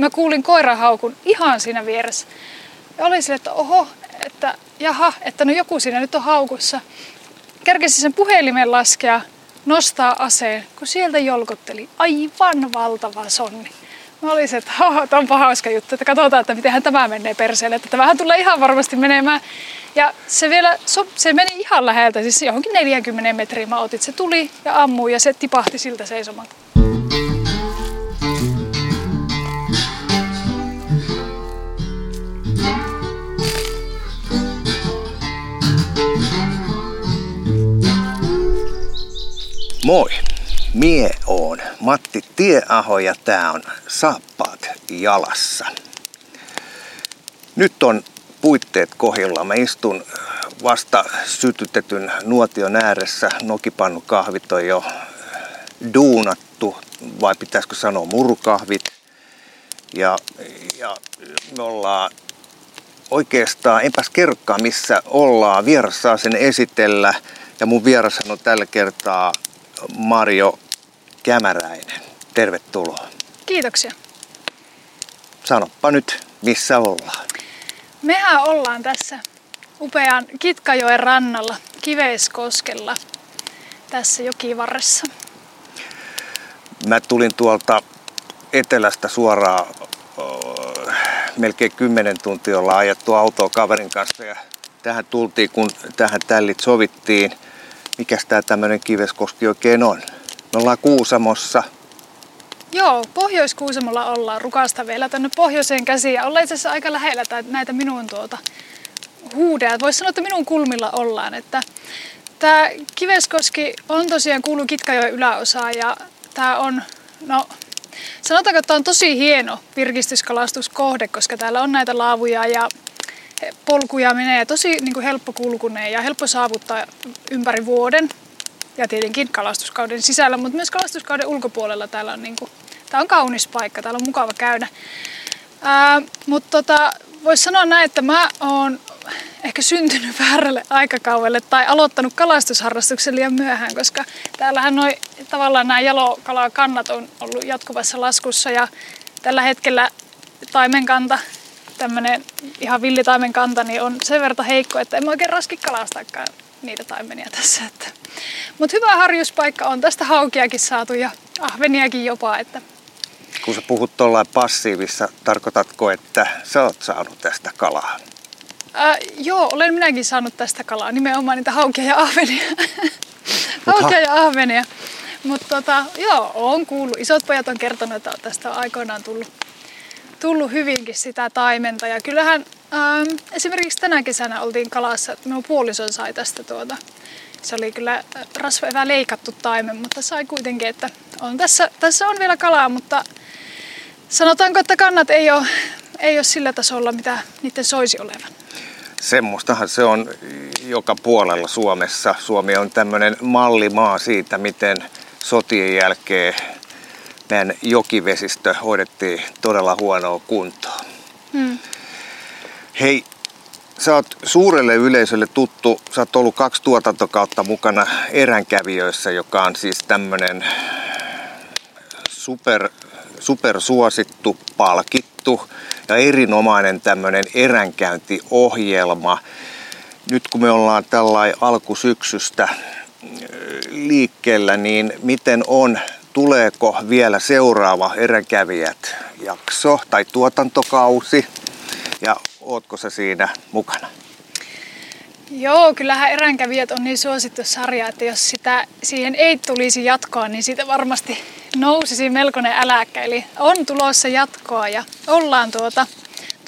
Mä kuulin koirahaukun ihan siinä vieressä. Ja oli sille, että oho, että jaha, että no joku siinä nyt on haukussa. Kerkesi sen puhelimen laskea, nostaa aseen, kun sieltä jolkotteli aivan valtava sonni. Mä olisin, että onpa hauska juttu, että katsotaan, että miten tämä menee perseelle. Että tämähän tulee ihan varmasti menemään. Ja se vielä, se meni ihan läheltä, siis johonkin 40 metriä mä otin. Se tuli ja ammui ja se tipahti siltä seisomaan. Moi! Mie on Matti Tieaho ja tää on Saappaat jalassa. Nyt on puitteet kohilla. Mä istun vasta sytytetyn nuotion ääressä. Nokipannu kahvit on jo duunattu, vai pitäisikö sanoa murukahvit. Ja, ja me ollaan oikeastaan, enpäs kerrokaan missä ollaan. Vieras saa sen esitellä. Ja mun vieras on tällä kertaa Marjo Kämäräinen. Tervetuloa. Kiitoksia. Sanoppa nyt, missä ollaan. Mehän ollaan tässä upean Kitkajoen rannalla, Kiveiskoskella, tässä jokivarressa. Mä tulin tuolta etelästä suoraan melkein 10 tuntia ollaan ajettu autoa kaverin kanssa ja tähän tultiin, kun tähän tällit sovittiin – mikäs tää tämmönen Kiveskoski oikein on? Me ollaan Kuusamossa. Joo, Pohjois-Kuusamolla ollaan rukasta vielä tänne pohjoiseen käsiin ja ollaan itse asiassa aika lähellä näitä minun tuota huudeja. Voisi sanoa, että minun kulmilla ollaan. Että tämä Kiveskoski on tosiaan kuulu Kitkajoen yläosaan ja tämä on, no sanotaanko, että tämä on tosi hieno virkistyskalastuskohde, koska täällä on näitä laavuja ja polkuja menee tosi niin kuin helppo kulkuneen ja helppo saavuttaa ympäri vuoden. Ja tietenkin kalastuskauden sisällä, mutta myös kalastuskauden ulkopuolella täällä on, niin kuin, tää on kaunis paikka, täällä on mukava käydä. Mutta tota, voisi sanoa näin, että mä oon ehkä syntynyt väärälle aikakaudelle tai aloittanut kalastusharrastuksen liian myöhään, koska täällähän noi, tavallaan nämä jalokalakannat on ollut jatkuvassa laskussa ja tällä hetkellä taimenkanta tämmöinen ihan villitaimen kanta niin on sen verran heikko, että en mä oikein raski kalastaakaan niitä taimenia tässä. Että. Mutta hyvä harjuspaikka on tästä haukiakin saatu ja ahveniakin jopa. Että. Kun sä puhut tuollain passiivissa, tarkoitatko, että sä oot saanut tästä kalaa? Ää, joo, olen minäkin saanut tästä kalaa, nimenomaan niitä haukia ja ahvenia. haukia ja ahvenia. Mutta tota, joo, on kuullut. Isot pojat on kertonut, että tästä on aikoinaan tullut tullut hyvinkin sitä taimenta. Ja kyllähän ähm, esimerkiksi tänä kesänä oltiin kalassa, minun puolison sai tästä tuota. Se oli kyllä rasvaevä leikattu taimen, mutta sai kuitenkin, että on tässä, tässä on vielä kalaa, mutta sanotaanko, että kannat ei ole, ei ole sillä tasolla, mitä niiden soisi olevan. Semmoistahan se on joka puolella Suomessa. Suomi on tämmöinen mallimaa siitä, miten sotien jälkeen meidän jokivesistö hoidettiin todella huonoa kuntoa. Hmm. Hei, sä oot suurelle yleisölle tuttu, sä oot ollut kaksi tuotantokautta mukana eränkävijöissä, joka on siis tämmönen super, super suosittu, palkittu ja erinomainen tämmönen eränkäyntiohjelma. Nyt kun me ollaan tällainen alkusyksystä liikkeellä, niin miten on tuleeko vielä seuraava eräkävijät jakso tai tuotantokausi ja ootko se siinä mukana? Joo, kyllähän eränkävijät on niin suosittu sarja, että jos sitä, siihen ei tulisi jatkoa, niin siitä varmasti nousisi melkoinen äläkkä. Eli on tulossa jatkoa ja ollaan tuota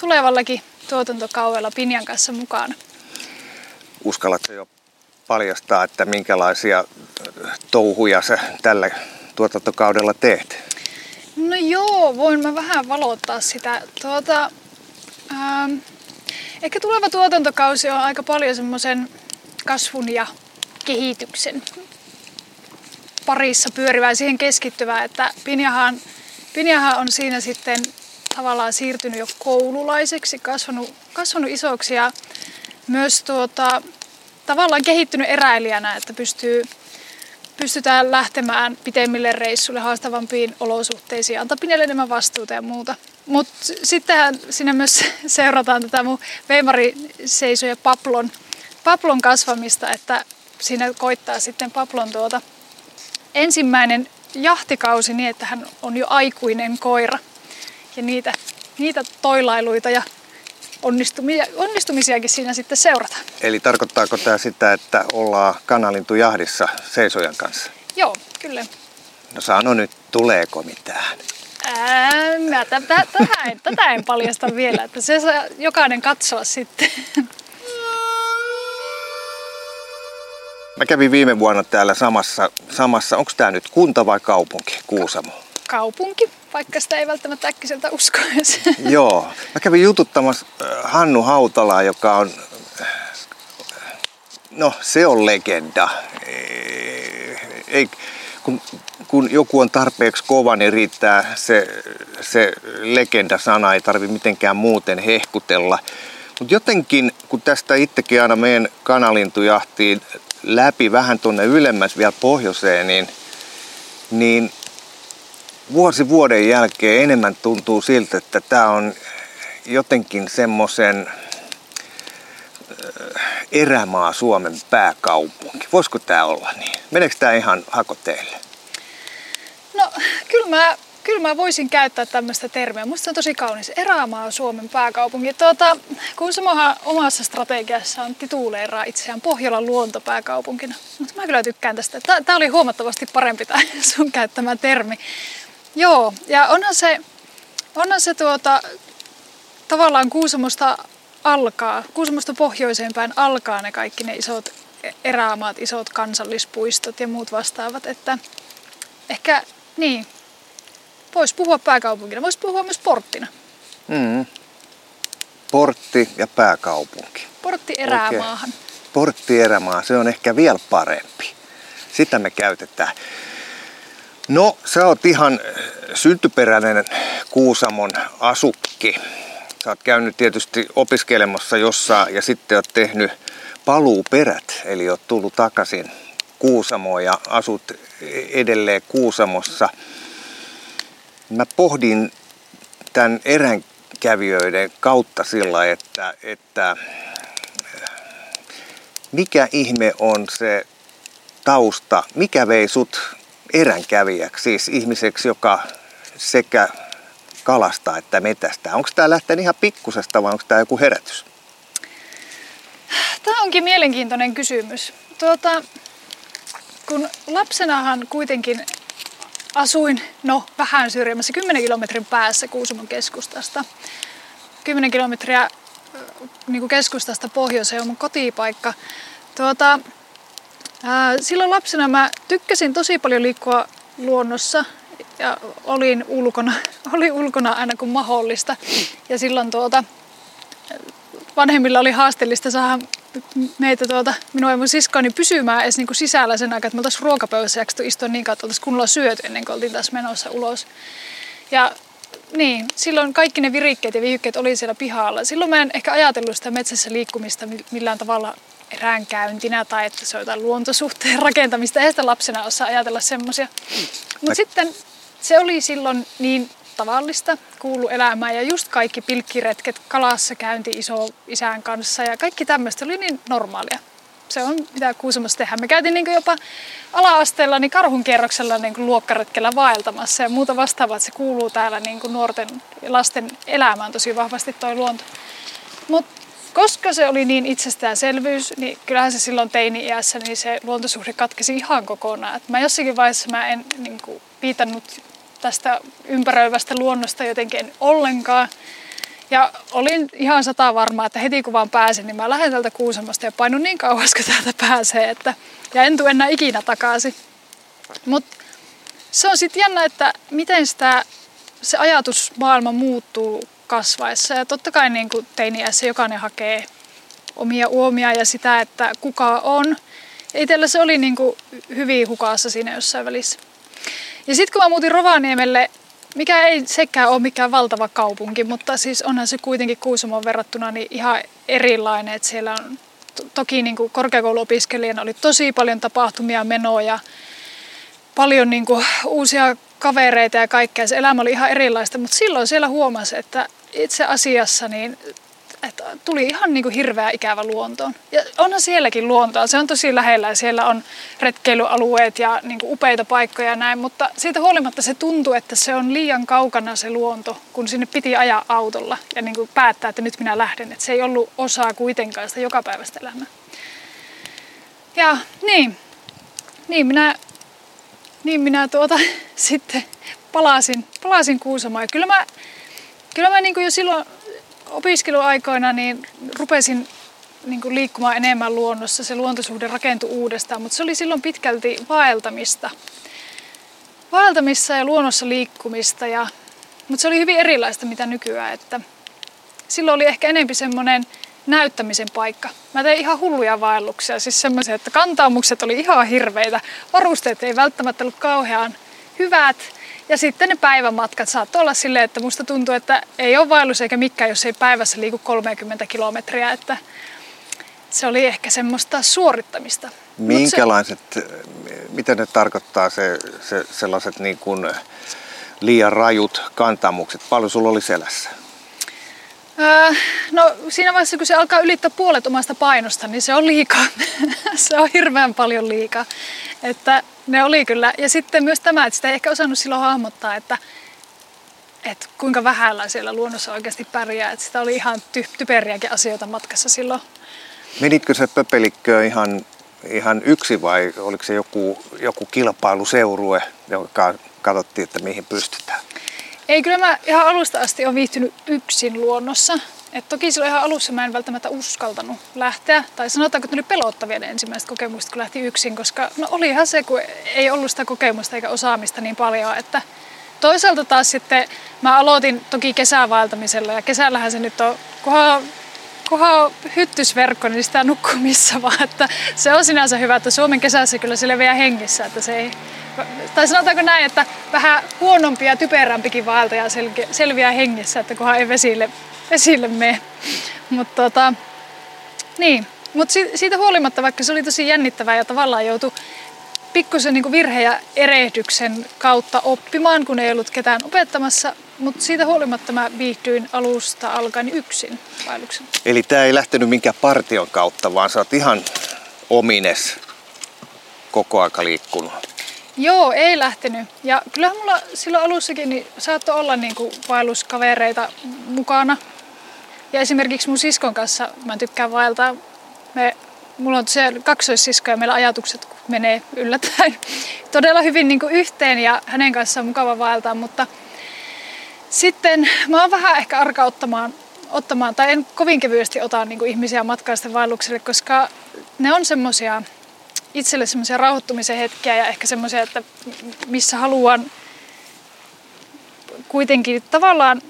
tulevallakin tuotantokaudella Pinjan kanssa mukana. Uskallatko jo paljastaa, että minkälaisia touhuja se tällä tuotantokaudella teet? No joo, voin mä vähän valottaa sitä. Tuota, ähm, ehkä tuleva tuotantokausi on aika paljon semmoisen kasvun ja kehityksen parissa pyörivää siihen keskittyvää, että Pinjahan, Pinjahan on siinä sitten tavallaan siirtynyt jo koululaiseksi, kasvanut, kasvanut isoksi ja myös tuota, tavallaan kehittynyt eräilijänä, että pystyy pystytään lähtemään pitemmille reissuille haastavampiin olosuhteisiin, antaa pienelle enemmän vastuuta ja muuta. Mutta sittenhän siinä myös seurataan tätä mun Veimari seisoja Paplon, Paplon kasvamista, että siinä koittaa sitten Paplon tuota ensimmäinen jahtikausi niin, että hän on jo aikuinen koira. Ja niitä, niitä toilailuita ja onnistumisia, onnistumisiakin siinä sitten seurata. Eli tarkoittaako tämä sitä, että ollaan kanalintujahdissa seisojan kanssa? Joo, kyllä. No sano nyt, tuleeko mitään? Ää, mä tätä, tätä, en, tätä en paljasta vielä, että se saa jokainen katsoa sitten. Mä kävin viime vuonna täällä samassa, samassa onko tämä nyt kunta vai kaupunki, Kuusamo? Kaupunki, vaikka sitä ei välttämättä äkkiseltä uskoisi. Joo. Mä kävin jututtamassa äh, Hannu Hautalaa, joka on, äh, no se on legenda. Ei, kun, kun joku on tarpeeksi kova, niin riittää se, se legenda-sana, ei tarvi mitenkään muuten hehkutella. Mutta jotenkin, kun tästä itsekin aina meidän kanalintujahtiin läpi vähän tuonne ylemmäs vielä pohjoiseen, niin, niin vuosi vuoden jälkeen enemmän tuntuu siltä, että tämä on jotenkin semmoisen erämaa Suomen pääkaupunki. Voisiko tämä olla niin? Meneekö tämä ihan hakoteille? No kyllä mä, kyllä mä voisin käyttää tämmöistä termiä. Musta se on tosi kaunis. Erämaa Suomen pääkaupunki. Tuota, Kuusamohan omassa strategiassaan tituleeraa itseään Pohjolan luontopääkaupunkina. Mutta mä kyllä tykkään tästä. Tämä oli huomattavasti parempi tämä sun käyttämä termi. Joo, ja onhan se, onhan se tuota, tavallaan Kuusamosta alkaa, Kuusamosta pohjoiseen päin alkaa ne kaikki ne isot erämaat, isot kansallispuistot ja muut vastaavat, että ehkä niin, voisi puhua pääkaupunkina, voisi puhua myös porttina. Mm. Portti ja pääkaupunki. Portti erämaahan. Oikein. Portti erämaa, se on ehkä vielä parempi. Sitä me käytetään. No, sä oot ihan syntyperäinen Kuusamon asukki. Sä oot käynyt tietysti opiskelemassa jossain ja sitten oot tehnyt paluuperät, eli oot tullut takaisin Kuusamoon ja asut edelleen Kuusamossa. Mä pohdin tämän eränkävijöiden kautta sillä, että, että mikä ihme on se tausta, mikä vei sut eränkävijäksi, siis ihmiseksi, joka sekä kalastaa että metästää. Onko tämä lähtenyt ihan pikkusesta vai onko tämä joku herätys? Tämä onkin mielenkiintoinen kysymys. Tuota, kun lapsenahan kuitenkin asuin, no vähän syrjemmässä, 10 kilometrin päässä Kuusamon keskustasta. 10 kilometriä niin kuin keskustasta pohjoiseen on mun kotipaikka. Tuota, silloin lapsena mä tykkäsin tosi paljon liikkua luonnossa ja olin ulkona, olin ulkona aina kun mahdollista. Ja silloin tuota, vanhemmilla oli haasteellista saada meitä tuota, minua ja mun siskoani pysymään edes niinku sisällä sen aikaa, että me oltaisiin ruokapöydässä jaksettu istua niin kauan, oltaisiin kunnolla syöty ennen kuin oltiin taas menossa ulos. Ja niin, silloin kaikki ne virikkeet ja vihykkeet oli siellä pihalla. Silloin mä en ehkä ajatellut sitä metsässä liikkumista millään tavalla eräänkäyntinä tai että se on jotain luontosuhteen rakentamista. Ei sitä lapsena osaa ajatella semmoisia. Mutta sitten se oli silloin niin tavallista, kuulu elämään ja just kaikki pilkkiretket, kalassa käynti iso isän kanssa ja kaikki tämmöistä oli niin normaalia. Se on mitä Kuusamossa tehdään. Me käytiin niin jopa ala-asteella niin karhun kerroksella niin luokkaretkellä vaeltamassa ja muuta vastaavaa, että se kuuluu täällä niin nuorten ja lasten elämään tosi vahvasti toi luonto. Mutta koska se oli niin itsestäänselvyys, niin kyllähän se silloin teini-iässä niin se luontosuhde katkesi ihan kokonaan. Et mä jossakin vaiheessa mä en niin kuin, viitannut tästä ympäröivästä luonnosta jotenkin ollenkaan. Ja olin ihan sata varma, että heti kun vaan pääsin, niin mä lähden täältä Kuusamosta ja painun niin kauas, kun täältä pääsee. Että, ja en tule enää ikinä takaisin. Mutta se on sitten jännä, että miten sitä, se ajatusmaailma muuttuu kasvaessa. Ja totta kai niin kuin teiniässä jokainen hakee omia uomia ja sitä, että kuka on. Itsellä se oli niin kuin hyvin hukassa siinä jossain välissä. Ja sitten kun mä muutin Rovaniemelle, mikä ei sekään ole mikään valtava kaupunki, mutta siis onhan se kuitenkin Kuusamon verrattuna niin ihan erilainen. Että siellä on to- toki niin kuin korkeakouluopiskelijana oli tosi paljon tapahtumia, menoja. paljon niin kuin uusia kavereita ja kaikkea. Se elämä oli ihan erilaista, mutta silloin siellä huomasi, että itse asiassa niin että tuli ihan niin kuin hirveä ikävä luontoon. Ja onhan sielläkin luontoa, se on tosi lähellä ja siellä on retkeilyalueet ja niin kuin upeita paikkoja ja näin, mutta siitä huolimatta se tuntuu, että se on liian kaukana se luonto, kun sinne piti ajaa autolla ja niin kuin päättää, että nyt minä lähden. Että se ei ollut osaa kuitenkaan sitä jokapäiväistä elämää. Ja niin, niin minä, niin minä tuota sitten palasin, palasin Kuusamoon. Ja kyllä mä, kyllä mä niin kuin jo silloin opiskeluaikoina niin rupesin niin kuin liikkumaan enemmän luonnossa. Se luontosuhde rakentui uudestaan, mutta se oli silloin pitkälti vaeltamista. Vaeltamissa ja luonnossa liikkumista, ja, mutta se oli hyvin erilaista mitä nykyään. Että silloin oli ehkä enempi semmoinen näyttämisen paikka. Mä tein ihan hulluja vaelluksia, siis semmoisia, että kantaamukset oli ihan hirveitä. Varusteet ei välttämättä ollut kauhean hyvät. Ja sitten ne päivämatkat saattoi olla silleen, että musta tuntuu, että ei ole vaellus eikä mikään, jos ei päivässä liiku 30 kilometriä. Että se oli ehkä semmoista suorittamista. Minkälaiset, se, mitä ne tarkoittaa se, se sellaiset niin kuin liian rajut kantamukset? Paljon sulla oli selässä? Öö, no siinä vaiheessa, kun se alkaa ylittää puolet omasta painosta, niin se on liikaa. se on hirveän paljon liikaa. Että ne oli kyllä. Ja sitten myös tämä, että sitä ei ehkä osannut silloin hahmottaa, että, että kuinka vähällä siellä luonnossa oikeasti pärjää. Että sitä oli ihan ty- typeriäkin asioita matkassa silloin. Menitkö se pöpelikköön ihan, ihan yksi vai oliko se joku, joku kilpailuseurue, joka katsottiin, että mihin pystytään? Ei, kyllä mä ihan alusta asti olen viihtynyt yksin luonnossa. Et toki silloin ihan alussa mä en välttämättä uskaltanut lähteä. Tai sanotaanko, että ne oli pelottavia ne ensimmäiset kokemukset, kun lähti yksin. Koska no olihan se, kun ei ollut sitä kokemusta eikä osaamista niin paljon. Että toisaalta taas sitten mä aloitin toki kesävaeltamisella. Ja kesällähän se nyt on, kunhan, kunhan on hyttysverkko, niin sitä nukkuu missä vaan. Että se on sinänsä hyvä, että Suomen kesässä kyllä sille vielä hengissä. Että se ei, tai sanotaanko näin, että vähän huonompi ja typerämpikin vaeltaja selviää hengissä, että kunhan ei vesille, vesille mene. Mutta tota, niin. Mut siitä huolimatta, vaikka se oli tosi jännittävää ja tavallaan joutui pikkusen niin virhe ja erehdyksen kautta oppimaan, kun ei ollut ketään opettamassa, mutta siitä huolimatta mä viihdyin alusta alkaen yksin vaelluksen. Eli tämä ei lähtenyt minkään partion kautta, vaan sä oot ihan omines koko aika liikkunut. Joo, ei lähtenyt. Ja kyllähän mulla silloin alussakin niin saattoi olla niin kuin vaelluskavereita mukana. Ja esimerkiksi mun siskon kanssa mä tykkään vaeltaa. Me, mulla on se kaksoissisko ja meillä ajatukset menee yllättäen todella hyvin niin kuin yhteen ja hänen kanssaan on mukava vaeltaa. Mutta sitten mä oon vähän ehkä arka ottamaan, ottamaan tai en kovin kevyesti ota niin kuin ihmisiä matkaisten vaellukselle, koska ne on semmosia itselle semmoisia rauhoittumisen hetkiä ja ehkä semmoisia, että missä haluan kuitenkin tavallaan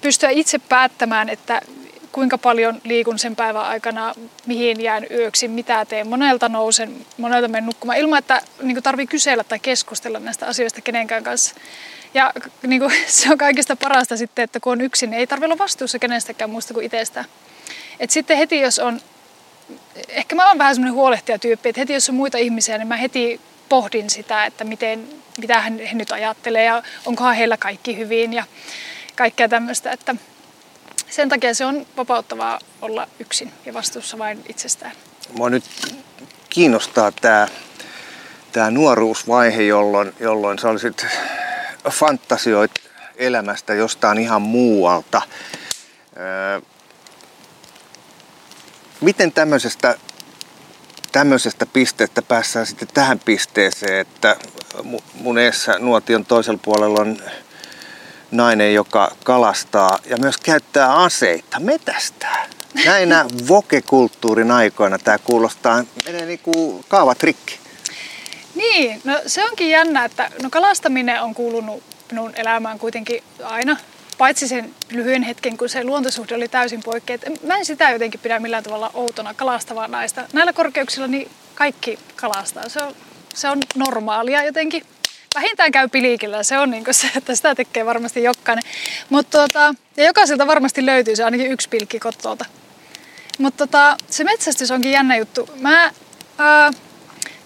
pystyä itse päättämään, että kuinka paljon liikun sen päivän aikana, mihin jään yöksi, mitä teen. Monelta nousen, monelta menen nukkumaan ilman, että niin tarvii kysellä tai keskustella näistä asioista kenenkään kanssa. Ja niin kuin, se on kaikista parasta sitten, että kun on yksin, niin ei tarvitse olla vastuussa kenestäkään muusta kuin itsestä. Et sitten heti, jos on ehkä mä oon vähän semmoinen huolehtija tyyppi, että heti jos on muita ihmisiä, niin mä heti pohdin sitä, että miten, mitä hän, he nyt ajattelee ja onkohan heillä kaikki hyvin ja kaikkea tämmöistä. Että sen takia se on vapauttavaa olla yksin ja vastuussa vain itsestään. Mua nyt kiinnostaa tämä tää nuoruusvaihe, jolloin, jolloin sä olisit fantasioit elämästä jostain ihan muualta. Öö, miten tämmöisestä, tämmöisestä pisteestä päässään sitten tähän pisteeseen, että mun eessä nuotion toisella puolella on nainen, joka kalastaa ja myös käyttää aseita, metästää. Näinä vokekulttuurin aikoina tämä kuulostaa, menee niin kuin kaavatrikki. Niin, no se onkin jännä, että no kalastaminen on kuulunut minun elämään kuitenkin aina paitsi sen lyhyen hetken, kun se luontosuhde oli täysin poikki. mä en sitä jotenkin pidä millään tavalla outona kalastavaa naista. Näillä korkeuksilla niin kaikki kalastaa. Se on, se on normaalia jotenkin. Vähintään käy pilikillä, se on niin se, että sitä tekee varmasti jokainen. Mut tota, ja jokaiselta varmasti löytyy se ainakin yksi pilkki kotolta. Mutta tota, se metsästys onkin jännä juttu. Mä, ää,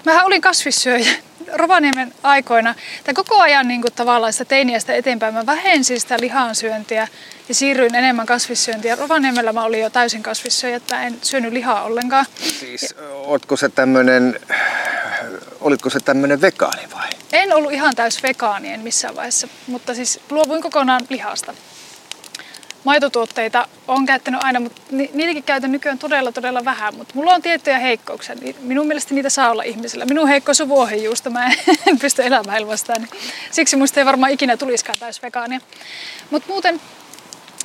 mähän olin kasvissyöjä Rovaniemen aikoina, tai koko ajan niin kuin tavallaan sitä teiniästä eteenpäin, mä vähensin sitä lihansyöntiä ja siirryin enemmän kasvissyöntiä. Rovaniemellä mä olin jo täysin kasvissyöjä, että en syönyt lihaa ollenkaan. Siis ootko se tämmönen, olitko se tämmönen vegaani vai? En ollut ihan täys vegaani en missään vaiheessa, mutta siis luovuin kokonaan lihasta maitotuotteita on käyttänyt aina, mutta niitäkin käytän nykyään todella todella vähän. Mutta mulla on tiettyjä heikkouksia. Minun mielestä niitä saa olla ihmisillä. Minun heikkous on vuohenjuusto. Mä en pysty elämään ilmastaan. Niin siksi musta ei varmaan ikinä tulisikaan täys vegaania. Mutta muuten,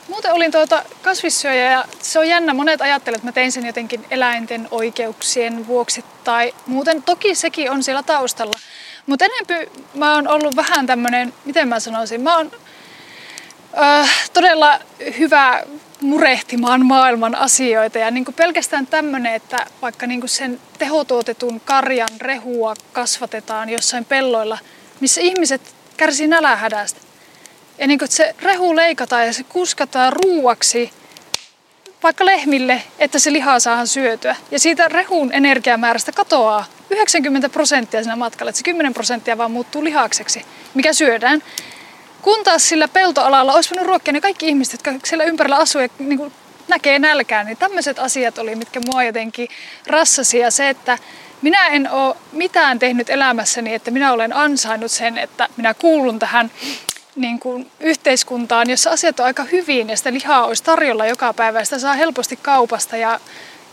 muuten olin tuota kasvissyöjä ja se on jännä. Monet ajattelevat, että mä tein sen jotenkin eläinten oikeuksien vuoksi tai muuten. Toki sekin on siellä taustalla. Mutta enemmän mä oon ollut vähän tämmönen, miten mä sanoisin, mä oon äh, todella hyvä murehtimaan maailman asioita. Ja niin kuin pelkästään tämmöinen, että vaikka niin kuin sen tehotuotetun karjan rehua kasvatetaan jossain pelloilla, missä ihmiset kärsii nälähädästä. Ja niin kuin, se rehu leikataan ja se kuskataan ruuaksi vaikka lehmille, että se liha saadaan syötyä. Ja siitä rehun energiamäärästä katoaa 90 prosenttia siinä matkalla, että se 10 prosenttia vaan muuttuu lihakseksi, mikä syödään. Kun taas sillä peltoalalla olisi voinut ruokkia ne kaikki ihmiset, jotka siellä ympärillä asuu ja niin kuin näkee nälkää, niin tämmöiset asiat oli, mitkä mua jotenkin rassasi. Ja se, että minä en ole mitään tehnyt elämässäni, että minä olen ansainnut sen, että minä kuulun tähän niin kuin yhteiskuntaan, jossa asiat on aika hyvin ja sitä lihaa olisi tarjolla joka päivä sitä saa helposti kaupasta. Ja,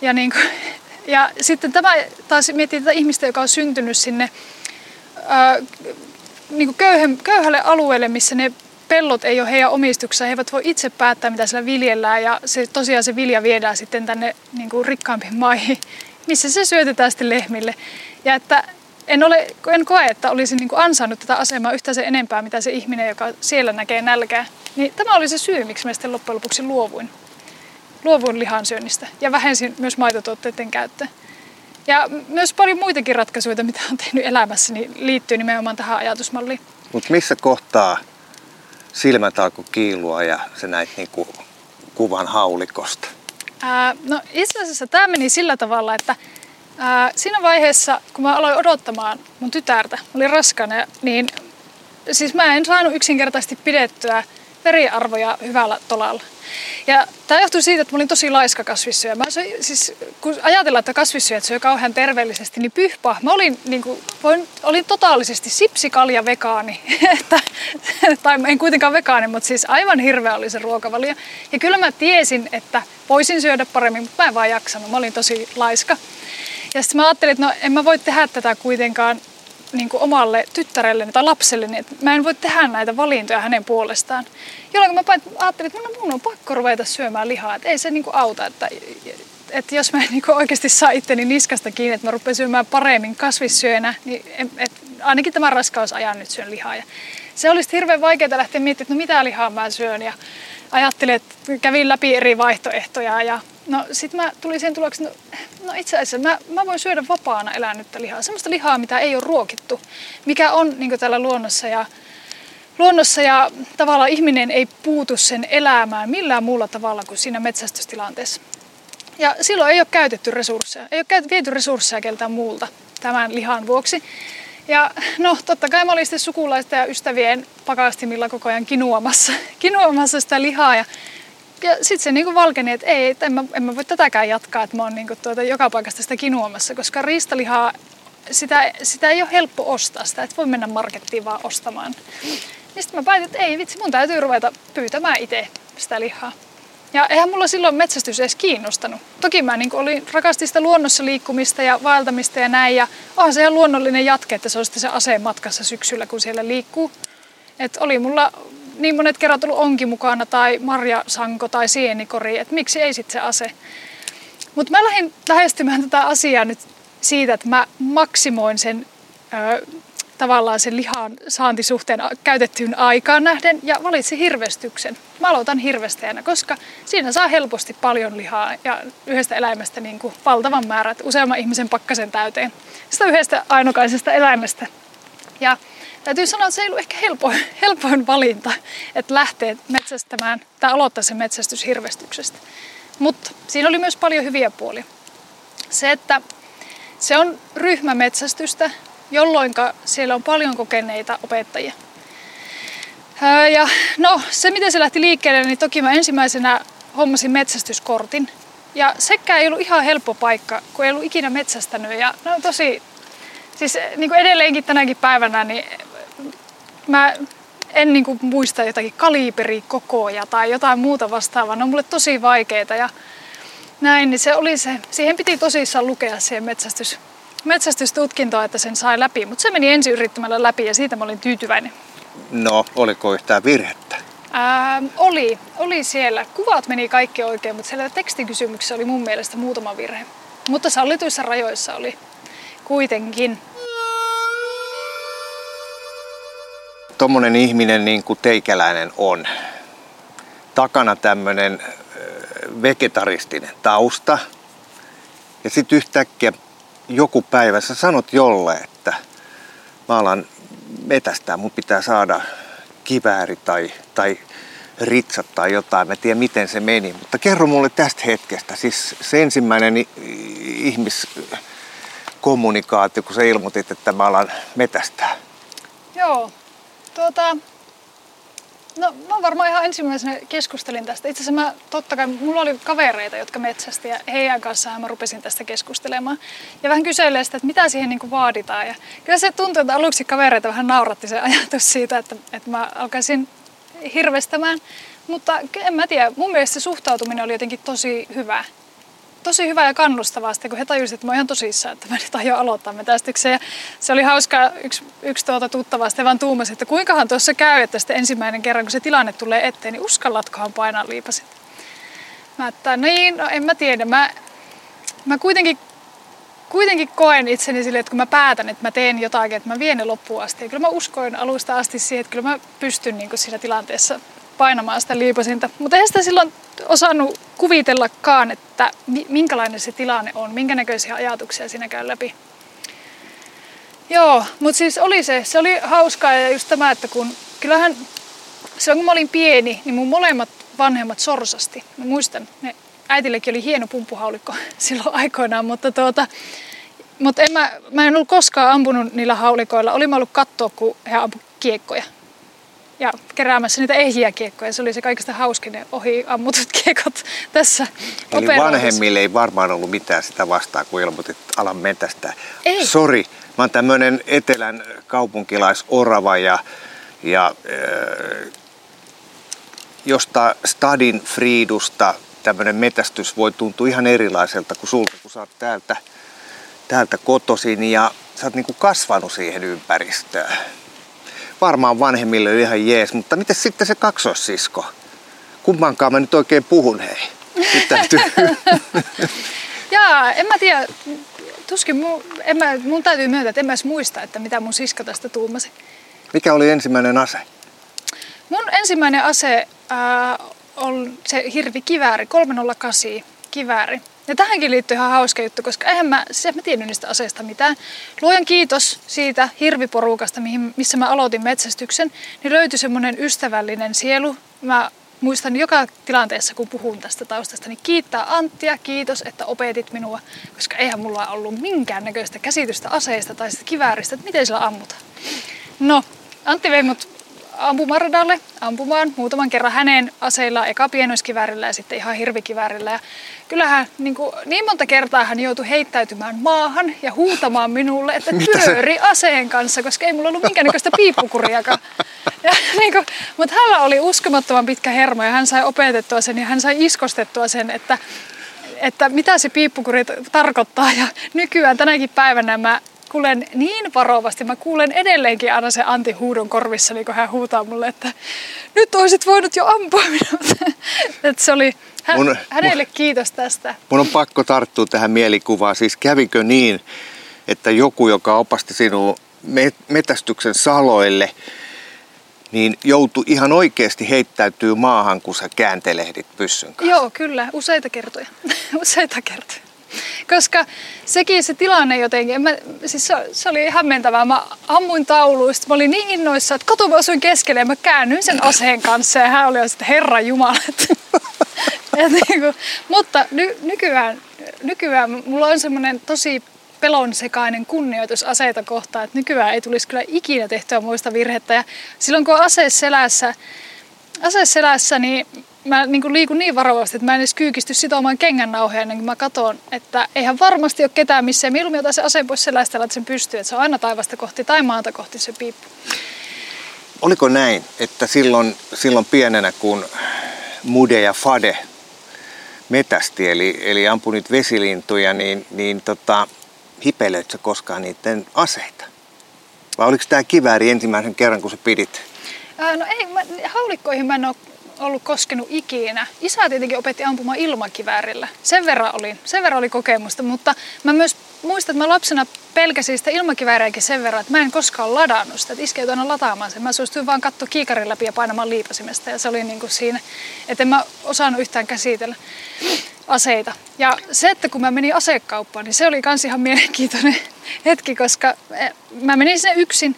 ja, niin kuin, ja sitten tämä taas miettii tätä ihmistä, joka on syntynyt sinne niin kuin köyhän, köyhälle alueelle, missä ne pellot ei ole heidän omistuksessa, he eivät voi itse päättää, mitä siellä viljellään ja se, tosiaan se vilja viedään sitten tänne niin kuin rikkaampiin maihin, missä se syötetään sitten lehmille. Ja että en, ole, en koe, että olisin niin kuin ansainnut tätä asemaa yhtä se enempää, mitä se ihminen, joka siellä näkee nälkää. Niin tämä oli se syy, miksi mä sitten loppujen lopuksi luovuin. Luovuin lihansyönnistä ja vähensin myös maitotuotteiden käyttöä. Ja myös paljon muitakin ratkaisuja, mitä on tehnyt elämässä, niin liittyy nimenomaan tähän ajatusmalliin. Mutta missä kohtaa silmät alkoi kiilua ja se näit niinku kuvan haulikosta? Ää, no itse asiassa tämä meni sillä tavalla, että ää, siinä vaiheessa, kun mä aloin odottamaan mun tytärtä, mä olin raskana, niin siis mä en saanut yksinkertaisesti pidettyä veriarvoja hyvällä tolalla. Ja tämä johtuu siitä, että mä olin tosi laiska kasvissyöjä. Mä söin, siis, kun ajatellaan, että kasvissyöjät syö kauhean terveellisesti, niin pyhpa. Mä olin, niin kuin, voin, olin totaalisesti sipsikalja vegaani. tai en kuitenkaan vegaani, mutta siis aivan hirveä oli se ruokavalio. Ja kyllä mä tiesin, että voisin syödä paremmin, mutta mä en vaan jaksanut. Mä olin tosi laiska. Ja sitten mä ajattelin, että no en mä voi tehdä tätä kuitenkaan niin kuin omalle tyttärelleni tai lapselleni, että mä en voi tehdä näitä valintoja hänen puolestaan. Jolloin mä ajattelin, että mun on pakko ruveta syömään lihaa, että ei se niin kuin auta, että, että jos mä en niin kuin oikeasti saa itteni niskasta kiinni, että mä rupean syömään paremmin kasvissyönä, niin et, ainakin tämän raskausajan nyt syön lihaa. Ja se olisi hirveän vaikeaa lähteä miettimään, että no mitä lihaa mä syön ja ajattelin, että kävin läpi eri vaihtoehtoja ja No sit mä tulin siihen tulokseen, no, no itse asiassa mä, mä voin syödä vapaana elänyttä lihaa. Semmoista lihaa, mitä ei ole ruokittu, mikä on niin täällä luonnossa ja, luonnossa ja tavallaan ihminen ei puutu sen elämään millään muulla tavalla kuin siinä metsästystilanteessa. Ja silloin ei ole käytetty resursseja, ei ole viety resursseja keltään muulta tämän lihan vuoksi. Ja no totta kai mä olin sitten sukulaisten ja ystävien pakastimilla koko ajan kinuamassa, kinuamassa sitä lihaa ja ja sitten se niinku valkeni, että ei, että en mä, en mä voi tätäkään jatkaa, että mä oon niinku tuota joka paikasta sitä kinuomassa, koska riistalihaa, sitä, sitä ei ole helppo ostaa, sitä et voi mennä markettiin vaan ostamaan. Niin sitten mä päätin, että ei vitsi, mun täytyy ruveta pyytämään itse sitä lihaa. Ja eihän mulla silloin metsästys edes kiinnostanut. Toki mä niin olin, rakastin sitä luonnossa liikkumista ja vaeltamista ja näin. Ja onhan se ihan luonnollinen jatke, että se on sitten se aseen matkassa syksyllä, kun siellä liikkuu. Et oli mulla niin monet kerrat ollut onki mukana tai marjasanko tai sienikori, että miksi ei sitten se ase. Mutta mä lähdin lähestymään tätä asiaa nyt siitä, että mä maksimoin sen ö, tavallaan sen lihan saantisuhteen käytettyyn aikaan nähden ja valitsin hirvestyksen. Mä aloitan hirvestäjänä, koska siinä saa helposti paljon lihaa ja yhdestä eläimestä niin kuin valtavan määrät, useamman ihmisen pakkasen täyteen. Sitä yhdestä ainokaisesta eläimestä. Ja täytyy sanoa, että se ei ollut ehkä helpoin, helpoin valinta, että lähtee metsästämään tai aloittaa se metsästys hirvestyksestä. Mutta siinä oli myös paljon hyviä puolia. Se, että se on ryhmämetsästystä, jolloin siellä on paljon kokeneita opettajia. Ja no, se miten se lähti liikkeelle, niin toki mä ensimmäisenä hommasin metsästyskortin. Ja sekään ei ollut ihan helppo paikka, kun ei ollut ikinä metsästänyt. Ja no tosi, siis niin kuin edelleenkin tänäkin päivänä, niin mä en niin kuin muista jotakin kaliberikokoja tai jotain muuta vastaavaa. Ne on mulle tosi vaikeita ja näin, niin se oli se. Siihen piti tosissaan lukea siihen metsästys, metsästystutkintoa, että sen sai läpi. Mutta se meni ensin yrittämällä läpi ja siitä mä olin tyytyväinen. No, oliko yhtään virhettä? Ää, oli, oli siellä. Kuvat meni kaikki oikein, mutta siellä tekstikysymyksessä oli mun mielestä muutama virhe. Mutta sallituissa rajoissa oli kuitenkin. Tuommoinen ihminen niin kuin teikäläinen on. Takana tämmöinen vegetaristinen tausta. Ja sitten yhtäkkiä joku päivä sä sanot jolle, että mä alan metästää, mun pitää saada kivääri tai, tai ritsat tai jotain. Mä tiedän miten se meni, mutta kerro mulle tästä hetkestä. Siis se ensimmäinen ihmiskommunikaatio, kun sä ilmoitit, että mä alan metästää. Joo, tuota, No mä varmaan ihan ensimmäisenä keskustelin tästä. Itse asiassa mä, totta kai, mulla oli kavereita, jotka metsästi ja heidän kanssaan mä rupesin tästä keskustelemaan. Ja vähän kyselee sitä, että mitä siihen niin vaaditaan. Ja kyllä se tuntui, että aluksi kavereita vähän nauratti se ajatus siitä, että, että mä alkaisin hirvestämään. Mutta en mä tiedä, mun mielestä se suhtautuminen oli jotenkin tosi hyvä tosi hyvä ja kannustavaa sitten, kun he tajusivat, että mä oon ihan tosissaan, että mä nyt aion aloittaa metästyksen. Ja se oli hauska, yksi, yksi tuota tuttava sitten vaan tuumasi, että kuinkahan tuossa käy, että sitten ensimmäinen kerran, kun se tilanne tulee eteen, niin uskallatkohan painaa liipasit. Mä että niin, no en mä tiedä. Mä, mä kuitenkin, kuitenkin koen itseni silleen, että kun mä päätän, että mä teen jotakin, että mä vien ne loppuun asti. Ja kyllä mä uskoin alusta asti siihen, että kyllä mä pystyn niin siinä tilanteessa painamaan sitä liipasinta. Mutta eihän sitä silloin osannut kuvitellakaan, että minkälainen se tilanne on, minkä näköisiä ajatuksia siinä käy läpi. Joo, mutta siis oli se, se oli hauskaa ja just tämä, että kun kyllähän silloin kun mä olin pieni, niin mun molemmat vanhemmat sorsasti. Mä muistan, ne äitillekin oli hieno pumppuhaulikko silloin aikoinaan, mutta tuota, mutta en mä, mä en ollut koskaan ampunut niillä haulikoilla. Oli mä ollut katsoa, kun he ampu kiekkoja ja keräämässä niitä ehjiä kiekkoja. Se oli se kaikista hauskin ne ohi ammutut kiekot tässä Eli vanhemmille ei varmaan ollut mitään sitä vastaan, kun ilmoitit alan metästä. Ei. Sori, mä oon tämmönen etelän kaupunkilaisorava ja, ja äh, josta Stadin Friidusta tämmöinen metästys voi tuntua ihan erilaiselta kuin sulta, kun sä oot täältä, täältä kotosin ja sä oot niinku kasvanut siihen ympäristöön varmaan vanhemmille ihan jees, mutta miten sitten se kaksoissisko? Kummankaan mä nyt oikein puhun, hei. Nyt täytyy. Jaa, en mä tiedä. Tuskin mun, en mä, mun täytyy myöntää, että en mä edes muista, että mitä mun sisko tästä tuumasi. Mikä oli ensimmäinen ase? Mun ensimmäinen ase äh, on se hirvikivääri, 308 kivääri. Ja tähänkin liittyy ihan hauska juttu, koska eihän mä, siis mä tiennyt niistä aseista mitään. Luojan kiitos siitä hirviporukasta, mihin, missä mä aloitin metsästyksen, niin löytyi semmoinen ystävällinen sielu. Mä muistan joka tilanteessa, kun puhun tästä taustasta, niin kiittää Anttia, kiitos, että opetit minua, koska eihän mulla ollut minkäännäköistä käsitystä aseista tai sitä kivääristä, että miten sillä ammutaan. No, Antti vei mut ampumaradalle ampumaan muutaman kerran hänen aseilla, eka pienoiskiväärillä ja sitten ihan hirvikiväärillä. Ja kyllähän niin, kuin, niin monta kertaa hän joutui heittäytymään maahan ja huutamaan minulle, että pyöri aseen kanssa, koska ei mulla ollut minkäännäköistä piippukuriakaan. Ja, niin kuin, mutta hänellä oli uskomattoman pitkä hermo ja hän sai opetettua sen ja hän sai iskostettua sen, että että mitä se piippukuri tarkoittaa. Ja nykyään tänäkin päivänä mä kuulen niin varovasti. Mä kuulen edelleenkin aina se Antti huudon korvissa, niin kun hän huutaa mulle, että nyt olisit voinut jo ampua minut. että se oli hän, mun, hänelle mun, kiitos tästä. Mun on pakko tarttua tähän mielikuvaan. Siis kävikö niin, että joku, joka opasti sinua metästyksen saloille, niin joutui ihan oikeasti heittäytyy maahan, kun sä kääntelehdit pyssyn kanssa. Joo, kyllä. Useita kertoja. Useita kertoja. Koska sekin se tilanne jotenkin, mä, siis se, se oli hämmentävää. Mä ammuin tauluista, mä olin niin innoissa, että kato mä osuin keskelle ja mä käännyin sen aseen kanssa ja hän oli sitten Herran Jumala. niin mutta ny, nykyään, nykyään mulla on semmoinen tosi pelon sekainen kunnioitus aseita kohtaan, että nykyään ei tulisi kyllä ikinä tehtyä muista virhettä. Ja silloin kun on ase selässä, ase selässä niin mä niin kuin liikun niin varovasti, että mä en edes kyykisty sitomaan kengän nauhoja ennen kuin mä katson, että eihän varmasti ole ketään missään. Mieluummin ota se aseen pois selästä että sen pystyy, että se on aina taivasta kohti tai maata kohti se piippu. Oliko näin, että silloin, silloin pienenä, kun Mude ja Fade metästi, eli, eli ampui niitä vesilintuja, niin, niin tota, hipelöitsä koskaan niiden aseita? Vai oliko tämä kivääri ensimmäisen kerran, kun sä pidit? Ää, no ei, mä, haulikkoihin mä en ole ollut koskenut ikinä. Isä tietenkin opetti ampumaan ilmakiväärillä. Sen verran oli, sen verran oli kokemusta, mutta mä myös muistan, että mä lapsena pelkäsin sitä ilmakivääriäkin sen verran, että mä en koskaan ladannut sitä, että iskeutui aina lataamaan sen. Mä suostuin vaan katsoa kiikarin läpi ja painamaan liipasimesta ja se oli niin kuin siinä, että en mä osannut yhtään käsitellä aseita. Ja se, että kun mä menin asekauppaan, niin se oli kans ihan mielenkiintoinen hetki, koska eh, mä menin sinne yksin,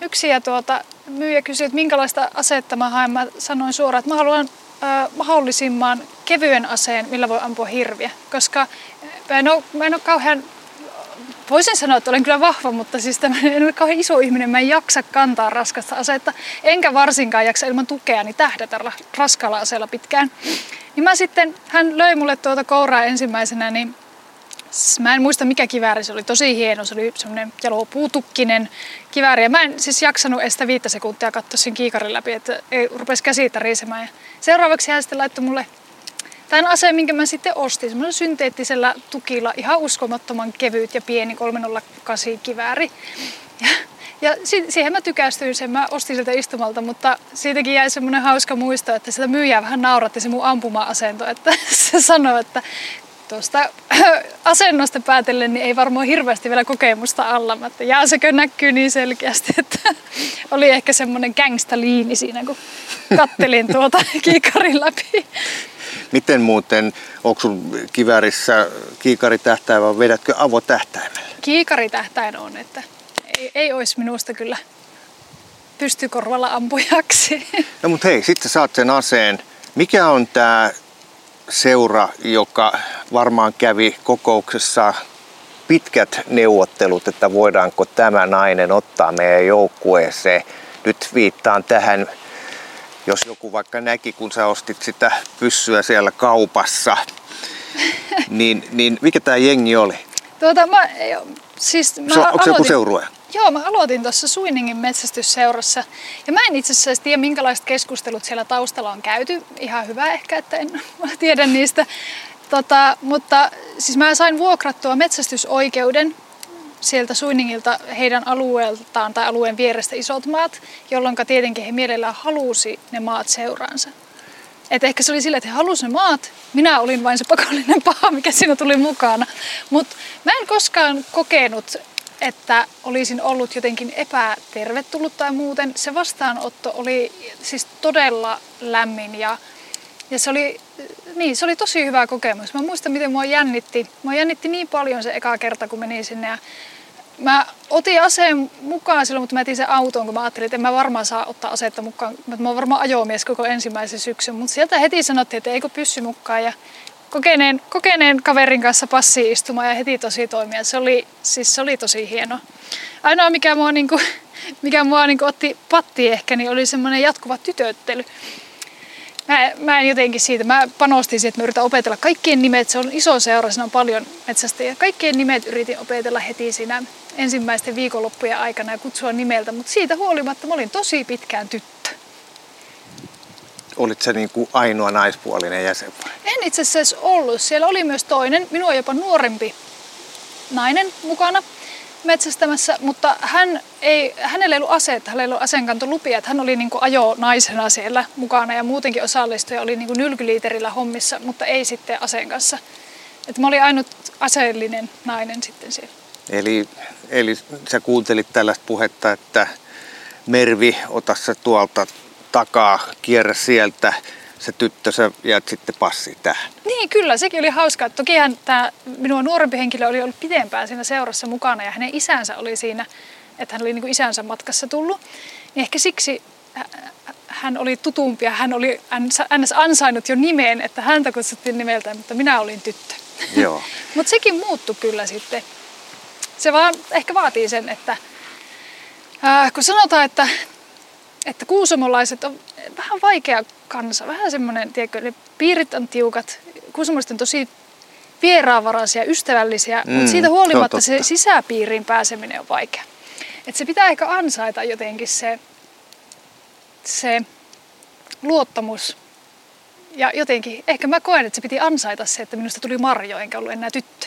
yksin ja tuota, myyjä kysyi, että minkälaista asetta mä haen. Mä sanoin suoraan, että mä haluan äh, mahdollisimman kevyen aseen, millä voi ampua hirviä. Koska mä en ole, mä en ole kauhean Voisin sanoa, että olen kyllä vahva, mutta siis tämä en ole kauhean iso ihminen, mä en jaksa kantaa raskasta asetta, enkä varsinkaan jaksa ilman tukea niin tähdätä raskalla aseella pitkään. Niin mä sitten, hän löi mulle tuota kouraa ensimmäisenä, niin Mä en muista mikä kivääri se oli, tosi hieno, se oli semmoinen puutukkinen kivääri. Ja mä en siis jaksanut edes sitä viittä sekuntia katsoa sen kiikarin läpi, että ei rupesi käsitä riisemään. Ja seuraavaksi hän sitten laittoi mulle tämän aseen, minkä mä sitten ostin, semmoinen synteettisellä tukilla, ihan uskomattoman kevyt ja pieni 308 kivääri. Ja, ja siihen mä tykästyin sen, mä ostin sieltä istumalta, mutta siitäkin jäi semmoinen hauska muisto, että sitä myyjää vähän nauratti se mun ampuma-asento, että se sanoi, että tuosta asennosta päätellen niin ei varmaan hirveästi vielä kokemusta alla, mutta jääsekö näkyy niin selkeästi, että oli ehkä semmoinen gangsta liini siinä, kun kattelin tuota kiikarin läpi. Miten muuten, onko sun kiväärissä kiikaritähtäin vai vedätkö avotähtäimellä? Kiikaritähtäin on, että ei, ei olisi minusta kyllä pystykorvalla ampujaksi. No mutta hei, sitten saat sen aseen. Mikä on tämä seura, joka varmaan kävi kokouksessa pitkät neuvottelut, että voidaanko tämä nainen ottaa meidän joukkueeseen. Nyt viittaan tähän, jos joku vaikka näki, kun sä ostit sitä pyssyä siellä kaupassa, niin, niin mikä tämä jengi oli? Tuota, mä, siis mä se, onko se joku seurueja? Joo, mä aloitin tuossa Suiningin metsästysseurassa. Ja mä en itse asiassa tiedä, minkälaiset keskustelut siellä taustalla on käyty. Ihan hyvä ehkä, että en tiedä niistä. Tota, mutta siis mä sain vuokrattua metsästysoikeuden sieltä Suiningilta heidän alueeltaan tai alueen vierestä isot maat, jolloin tietenkin he mielellään halusi ne maat seuraansa. Et ehkä se oli sillä, että he halusivat ne maat, minä olin vain se pakollinen paha, mikä siinä tuli mukana. Mutta mä en koskaan kokenut että olisin ollut jotenkin epätervetullut tai muuten. Se vastaanotto oli siis todella lämmin ja, ja se, oli, niin, se oli tosi hyvä kokemus. Mä muistan, miten mua jännitti. Mua jännitti niin paljon se eka kerta, kun menin sinne. Ja mä otin aseen mukaan silloin, mutta mä etin sen autoon, kun mä ajattelin, että en mä varmaan saa ottaa aseetta mukaan. Mä oon varmaan ajomies koko ensimmäisen syksyn, mutta sieltä heti sanottiin, että eikö pyssy mukaan. Ja kokeneen, kokeneen kaverin kanssa passi istumaan ja heti tosi toimia. Se oli, siis se oli tosi hieno. Ainoa mikä mua, niin kuin, mikä mua niin kuin otti patti ehkä, niin oli semmoinen jatkuva tytöttely. Mä, mä en jotenkin siitä, mä panostin siihen, että mä yritän opetella kaikkien nimet. Se on iso seura, siinä on paljon metsästäjiä. Kaikkien nimet yritin opetella heti siinä ensimmäisten viikonloppujen aikana ja kutsua nimeltä, mutta siitä huolimatta mä olin tosi pitkään tyttö olit se niin kuin ainoa naispuolinen jäsen? En itse asiassa ollut. Siellä oli myös toinen, minua jopa nuorempi nainen mukana metsästämässä, mutta hän ei, hänellä ei ollut aseita, hänellä ei ollut aseenkantolupia, että hän oli niin ajo naisena siellä mukana ja muutenkin osallistuja oli niin nylkyliiterillä hommissa, mutta ei sitten aseen kanssa. Että mä olin ainut aseellinen nainen sitten siellä. Eli, eli sä kuuntelit tällaista puhetta, että Mervi, ota se tuolta takaa, kierrä sieltä se tyttö, sä jäät sitten passi tähän. Niin, kyllä, sekin oli hauskaa. Tokihan tämä minua nuorempi henkilö oli ollut pidempään siinä seurassa mukana ja hänen isänsä oli siinä, että hän oli niin kuin isänsä matkassa tullut. Niin ehkä siksi hän oli tutumpi ja hän oli ns. ansainnut jo nimeen, että häntä kutsuttiin nimeltä, mutta minä olin tyttö. Joo. mutta sekin muuttui kyllä sitten Se vaan ehkä vaatii sen, että ää, kun sanotaan, että, että kuusamolaiset on vähän vaikea kansa, vähän semmoinen, tiedätkö, ne piirit on tiukat, kuusamolaiset on tosi vieraanvaraisia, ystävällisiä, mm, mutta siitä huolimatta se, se sisäpiiriin pääseminen on vaikea. Et se pitää ehkä ansaita jotenkin se, se luottamus. Ja jotenkin, ehkä mä koen, että se piti ansaita se, että minusta tuli Marjo, enkä ollut enää tyttö.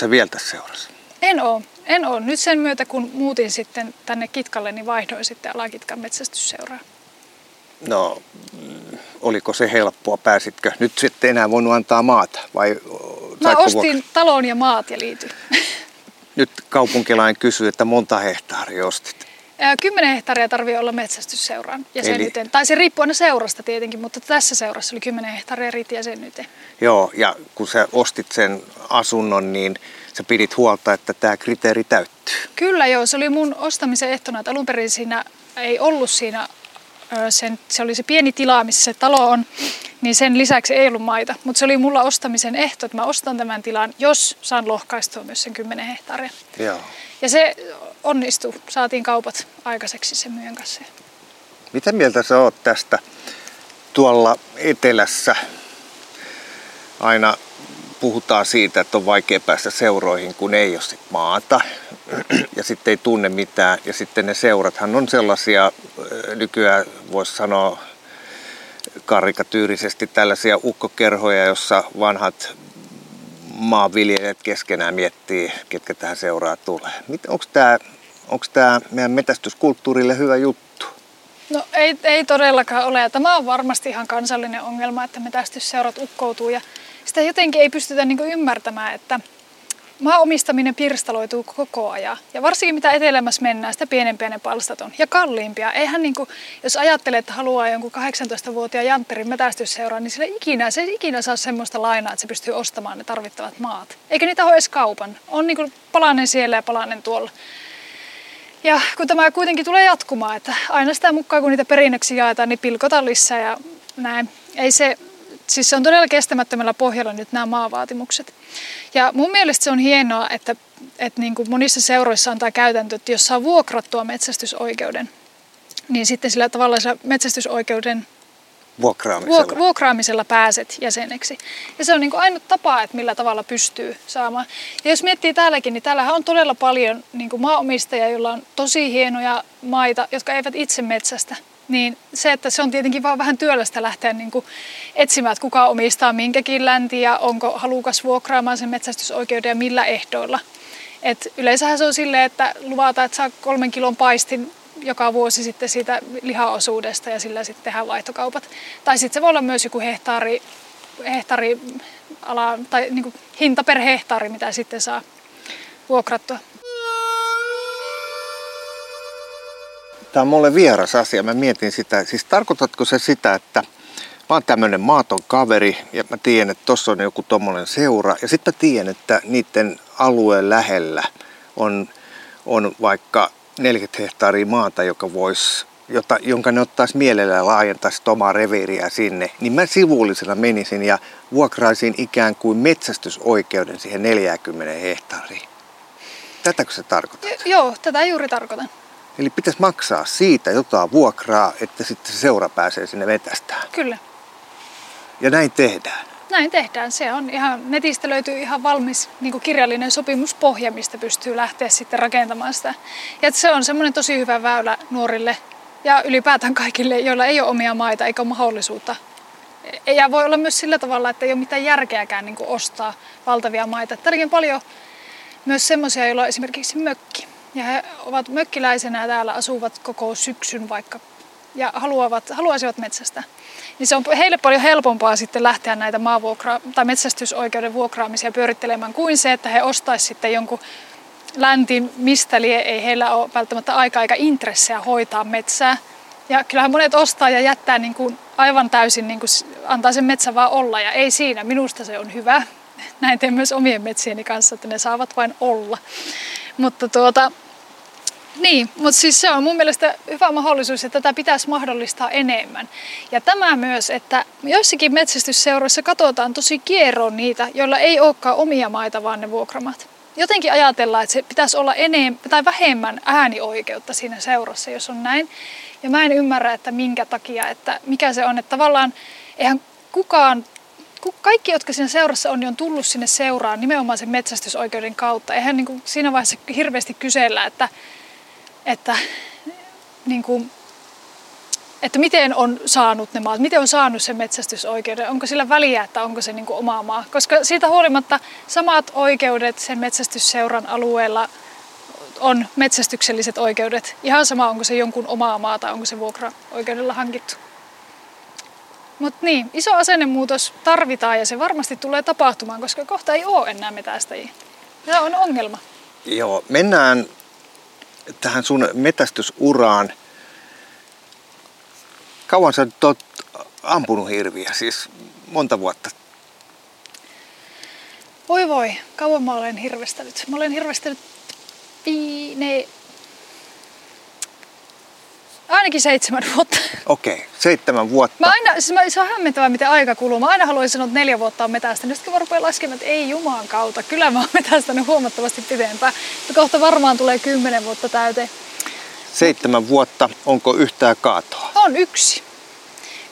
Sä vielä tässä seurassa? En oo. En oo. Nyt sen myötä, kun muutin sitten tänne Kitkalle, niin vaihdoin sitten Alakitkan metsästysseuraa. No, oliko se helppoa? Pääsitkö nyt sitten enää voinut antaa maata? Vai Mä ostin vuok- talon ja maat ja liityin. Nyt kaupunkilainen kysyy, että monta hehtaaria ostit? Kymmenen hehtaaria tarvii olla metsästysseuraan jäsenyyteen. Eli... Tai se riippuu aina seurasta tietenkin, mutta tässä seurassa oli 10 hehtaaria riitti jäsenyyteen. Joo, ja kun sä ostit sen asunnon, niin sä pidit huolta, että tämä kriteeri täyttyy. Kyllä joo, se oli mun ostamisen ehtona, että alun perin siinä ei ollut siinä sen, se oli se pieni tila, missä se talo on, niin sen lisäksi ei ollut maita. Mutta se oli mulla ostamisen ehto, että mä ostan tämän tilan, jos saan lohkaistua myös sen 10 hehtaaria. Joo. Ja se onnistui. Saatiin kaupat aikaiseksi sen myön kanssa. Mitä mieltä sä oot tästä? Tuolla etelässä aina puhutaan siitä, että on vaikea päästä seuroihin, kun ei ole sit maata ja sitten ei tunne mitään. Ja sitten ne seurathan on sellaisia, nykyään voisi sanoa karikatyyrisesti tällaisia ukkokerhoja, jossa vanhat maanviljelijät keskenään miettii, ketkä tähän seuraa tulee. Onko tämä meidän metästyskulttuurille hyvä juttu? No ei, ei todellakaan ole. Tämä on varmasti ihan kansallinen ongelma, että metästysseurat ukkoutuu ja sitä jotenkin ei pystytä niin ymmärtämään, että Maaomistaminen pirstaloituu koko ajan. Ja varsinkin mitä etelämässä mennään, sitä pienempiä ne palstat on. Ja kalliimpia. Eihän niin kuin, jos ajattelee, että haluaa jonkun 18-vuotiaan jantterin metästysseuraa, niin sillä ikinä, se ei ikinä saa semmoista lainaa, että se pystyy ostamaan ne tarvittavat maat. Eikä niitä ole edes kaupan. On niin kuin palanen siellä ja palanen tuolla. Ja kun tämä kuitenkin tulee jatkumaan, että aina sitä mukaan kun niitä perinnöksi jaetaan, niin pilkotaan lisää ja näin. Ei se, siis se on todella kestämättömällä pohjalla nyt nämä maavaatimukset. Ja mun mielestä se on hienoa, että, että niin kuin monissa seuroissa on tämä käytäntö, että jos saa vuokrattua metsästysoikeuden, niin sitten sillä tavalla sillä metsästysoikeuden vuokraamisella. Vuok- vuokraamisella pääset jäseneksi. Ja se on niin kuin ainut tapa, että millä tavalla pystyy saamaan. Ja jos miettii täälläkin, niin täällähän on todella paljon niin kuin maanomistajia, joilla on tosi hienoja maita, jotka eivät itse metsästä niin se, että se on tietenkin vaan vähän työlästä lähteä niin kuin etsimään, että kuka omistaa minkäkin länti ja onko halukas vuokraamaan sen metsästysoikeuden ja millä ehdoilla. Et yleensähän se on silleen, että luvataan, että saa kolmen kilon paistin joka vuosi sitten siitä lihaosuudesta ja sillä sitten tehdään vaihtokaupat. Tai sitten se voi olla myös joku hehtaari, hehtaari ala, tai niin kuin hinta per hehtaari, mitä sitten saa vuokrattua. Tämä on mulle vieras asia. Mä mietin sitä. Siis tarkoitatko se sitä, että mä oon tämmönen maaton kaveri ja mä tiedän, että tossa on joku tommonen seura. Ja sitten mä tiedän, että niiden alueen lähellä on, on vaikka 40 hehtaaria maata, joka voisi jota, jonka ne ottaisi mielellään laajentaisi omaa reviiriä sinne, niin mä sivullisena menisin ja vuokraisin ikään kuin metsästysoikeuden siihen 40 hehtaariin. Tätäkö se tarkoittaa? Joo, tätä juuri tarkoitan. Eli pitäisi maksaa siitä jotain vuokraa, että sitten se seura pääsee sinne vetästään. Kyllä. Ja näin tehdään. Näin tehdään. Se on ihan, netistä löytyy ihan valmis niin kirjallinen sopimuspohja, mistä pystyy lähteä sitten rakentamaan sitä. Ja se on semmoinen tosi hyvä väylä nuorille ja ylipäätään kaikille, joilla ei ole omia maita eikä ole mahdollisuutta. Ja voi olla myös sillä tavalla, että ei ole mitään järkeäkään niin ostaa valtavia maita. Täälläkin paljon myös semmoisia, joilla on esimerkiksi mökki. Ja he ovat mökkiläisenä täällä asuvat koko syksyn vaikka ja haluavat, haluaisivat metsästä. Niin se on heille paljon helpompaa sitten lähteä näitä maavuokra- tai metsästysoikeuden vuokraamisia pyörittelemään kuin se, että he ostaisivat sitten jonkun läntin, mistä lie, ei heillä ole välttämättä aikaa eikä intressejä hoitaa metsää. Ja kyllähän monet ostaa ja jättää niin kuin aivan täysin, niin kuin antaa sen metsän vaan olla ja ei siinä. Minusta se on hyvä. Näin teen myös omien metsieni kanssa, että ne saavat vain olla. Mutta tuota, niin, mutta siis se on mun mielestä hyvä mahdollisuus, että tätä pitäisi mahdollistaa enemmän. Ja tämä myös, että joissakin metsästysseuroissa katsotaan tosi kierroon niitä, joilla ei olekaan omia maita, vaan ne vuokramat. jotenkin ajatellaan, että se pitäisi olla enemmän tai vähemmän äänioikeutta siinä seurassa, jos on näin. Ja mä en ymmärrä, että minkä takia, että mikä se on, että tavallaan eihän kukaan, kaikki, jotka siinä seurassa on, niin on tullut sinne seuraan nimenomaan sen metsästysoikeuden kautta. Eihän niin kuin siinä vaiheessa hirveästi kysellä, että, että niin kuin, että miten on saanut ne maat, miten on saanut sen metsästysoikeuden, onko sillä väliä, että onko se niin kuin oma maa. Koska siitä huolimatta samat oikeudet sen metsästysseuran alueella on metsästykselliset oikeudet. Ihan sama, onko se jonkun omaa maa tai onko se vuokra-oikeudella hankittu. Mutta niin, iso asennemuutos tarvitaan ja se varmasti tulee tapahtumaan, koska kohta ei ole enää metästäjiä. Se on ongelma. Joo, mennään tähän sun metästysuraan. Kauan sä oot ampunut hirviä, siis monta vuotta? Voi voi, kauan mä olen hirvestänyt. Mä olen hirvestänyt Ainakin seitsemän vuotta. Okei, okay, seitsemän vuotta. Mä aina, siis mä, se on hämmentävää, miten aika kuluu. Mä aina haluaisin sanoa, että neljä vuotta on metästänyt. Sitten kun mä rupean laskemaan, että ei jumaan kautta. Kyllä mä oon metästänyt huomattavasti pitempään. Mutta kohta varmaan tulee kymmenen vuotta täyteen. Seitsemän vuotta. Onko yhtään kaatoa? On yksi.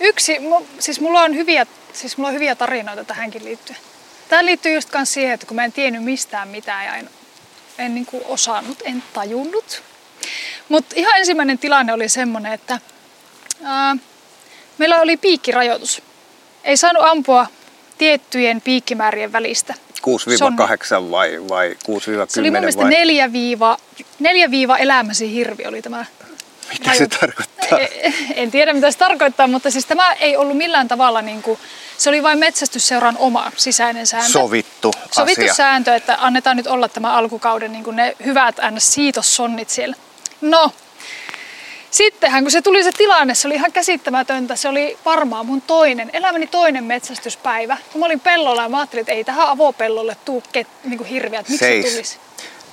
Yksi. Siis mulla on hyviä, siis mulla on hyviä tarinoita tähänkin liittyen. Tämä liittyy just siihen, että kun mä en tiennyt mistään mitään ja en, en niin kuin osannut, en tajunnut, mutta ihan ensimmäinen tilanne oli semmoinen, että ää, meillä oli piikkirajoitus. Ei saanut ampua tiettyjen piikkimäärien välistä. 6-8 vai, vai 6-10 Se oli mun mielestä vai? 4 elämäsi hirvi oli tämä mitä se tarkoittaa? En tiedä mitä se tarkoittaa, mutta siis tämä ei ollut millään tavalla niin kuin, se oli vain metsästysseuran oma sisäinen sääntö. Sovittu Sovittu asia. sääntö, että annetaan nyt olla tämä alkukauden niin kuin ne hyvät siitossonnit siellä. No, sittenhän kun se tuli se tilanne, se oli ihan käsittämätöntä. Se oli varmaan mun toinen, elämäni toinen metsästyspäivä. Kun mä olin pellolla ja mä ajattelin, että ei tähän avopellolle tuu ket, niin kuin hirviät. Miksi Seis. se tulisi?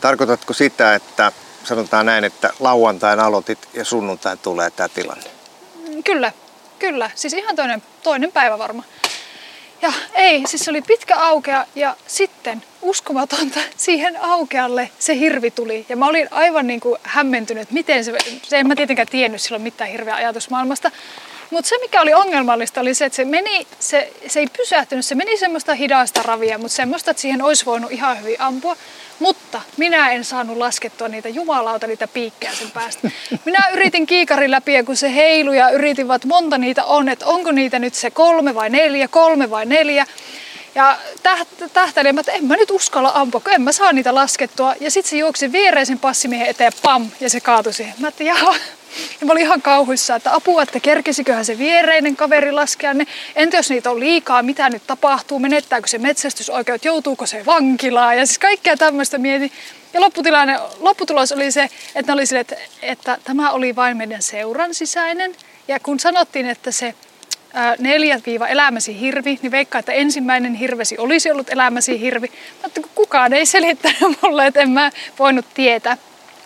Tarkoitatko sitä, että sanotaan näin, että lauantain aloitit ja sunnuntain tulee tämä tilanne? Kyllä, kyllä. Siis ihan toinen, toinen päivä varmaan. Ja ei, siis se oli pitkä aukea ja sitten uskomatonta siihen aukealle se hirvi tuli. Ja mä olin aivan niin kuin hämmentynyt, miten se, se en mä tietenkään tiennyt silloin mitään hirveä ajatusmaailmasta. Mutta se mikä oli ongelmallista oli se, että se, meni, se, se ei pysähtynyt, se meni semmoista hidasta ravia, mutta semmoista, että siihen olisi voinut ihan hyvin ampua. Mutta minä en saanut laskettua niitä jumalauta, niitä piikkejä sen päästä. Minä yritin kiikarin läpi ja kun se heilu ja yritin, että monta niitä on, että onko niitä nyt se kolme vai neljä, kolme vai neljä. Ja tähtäilin, että en mä nyt uskalla ampua, kun en mä saa niitä laskettua. Ja sitten se juoksi viereisen passimiehen eteen, pam, ja se kaatui siihen. Mä jaha, ja mä olin ihan kauhuissa, että apua, että kerkesiköhän se viereinen kaveri laskea ne. Entä jos niitä on liikaa, mitä nyt tapahtuu, menettääkö se metsästysoikeut, joutuuko se vankilaan ja siis kaikkea tämmöistä mietin. Ja lopputilanne, lopputulos oli se, että, oli sille, että, että tämä oli vain meidän seuran sisäinen. Ja kun sanottiin, että se neljä viiva elämäsi hirvi, niin veikkaa, että ensimmäinen hirvesi olisi ollut elämäsi hirvi. Mutta kukaan ei selittänyt mulle, että en mä voinut tietää.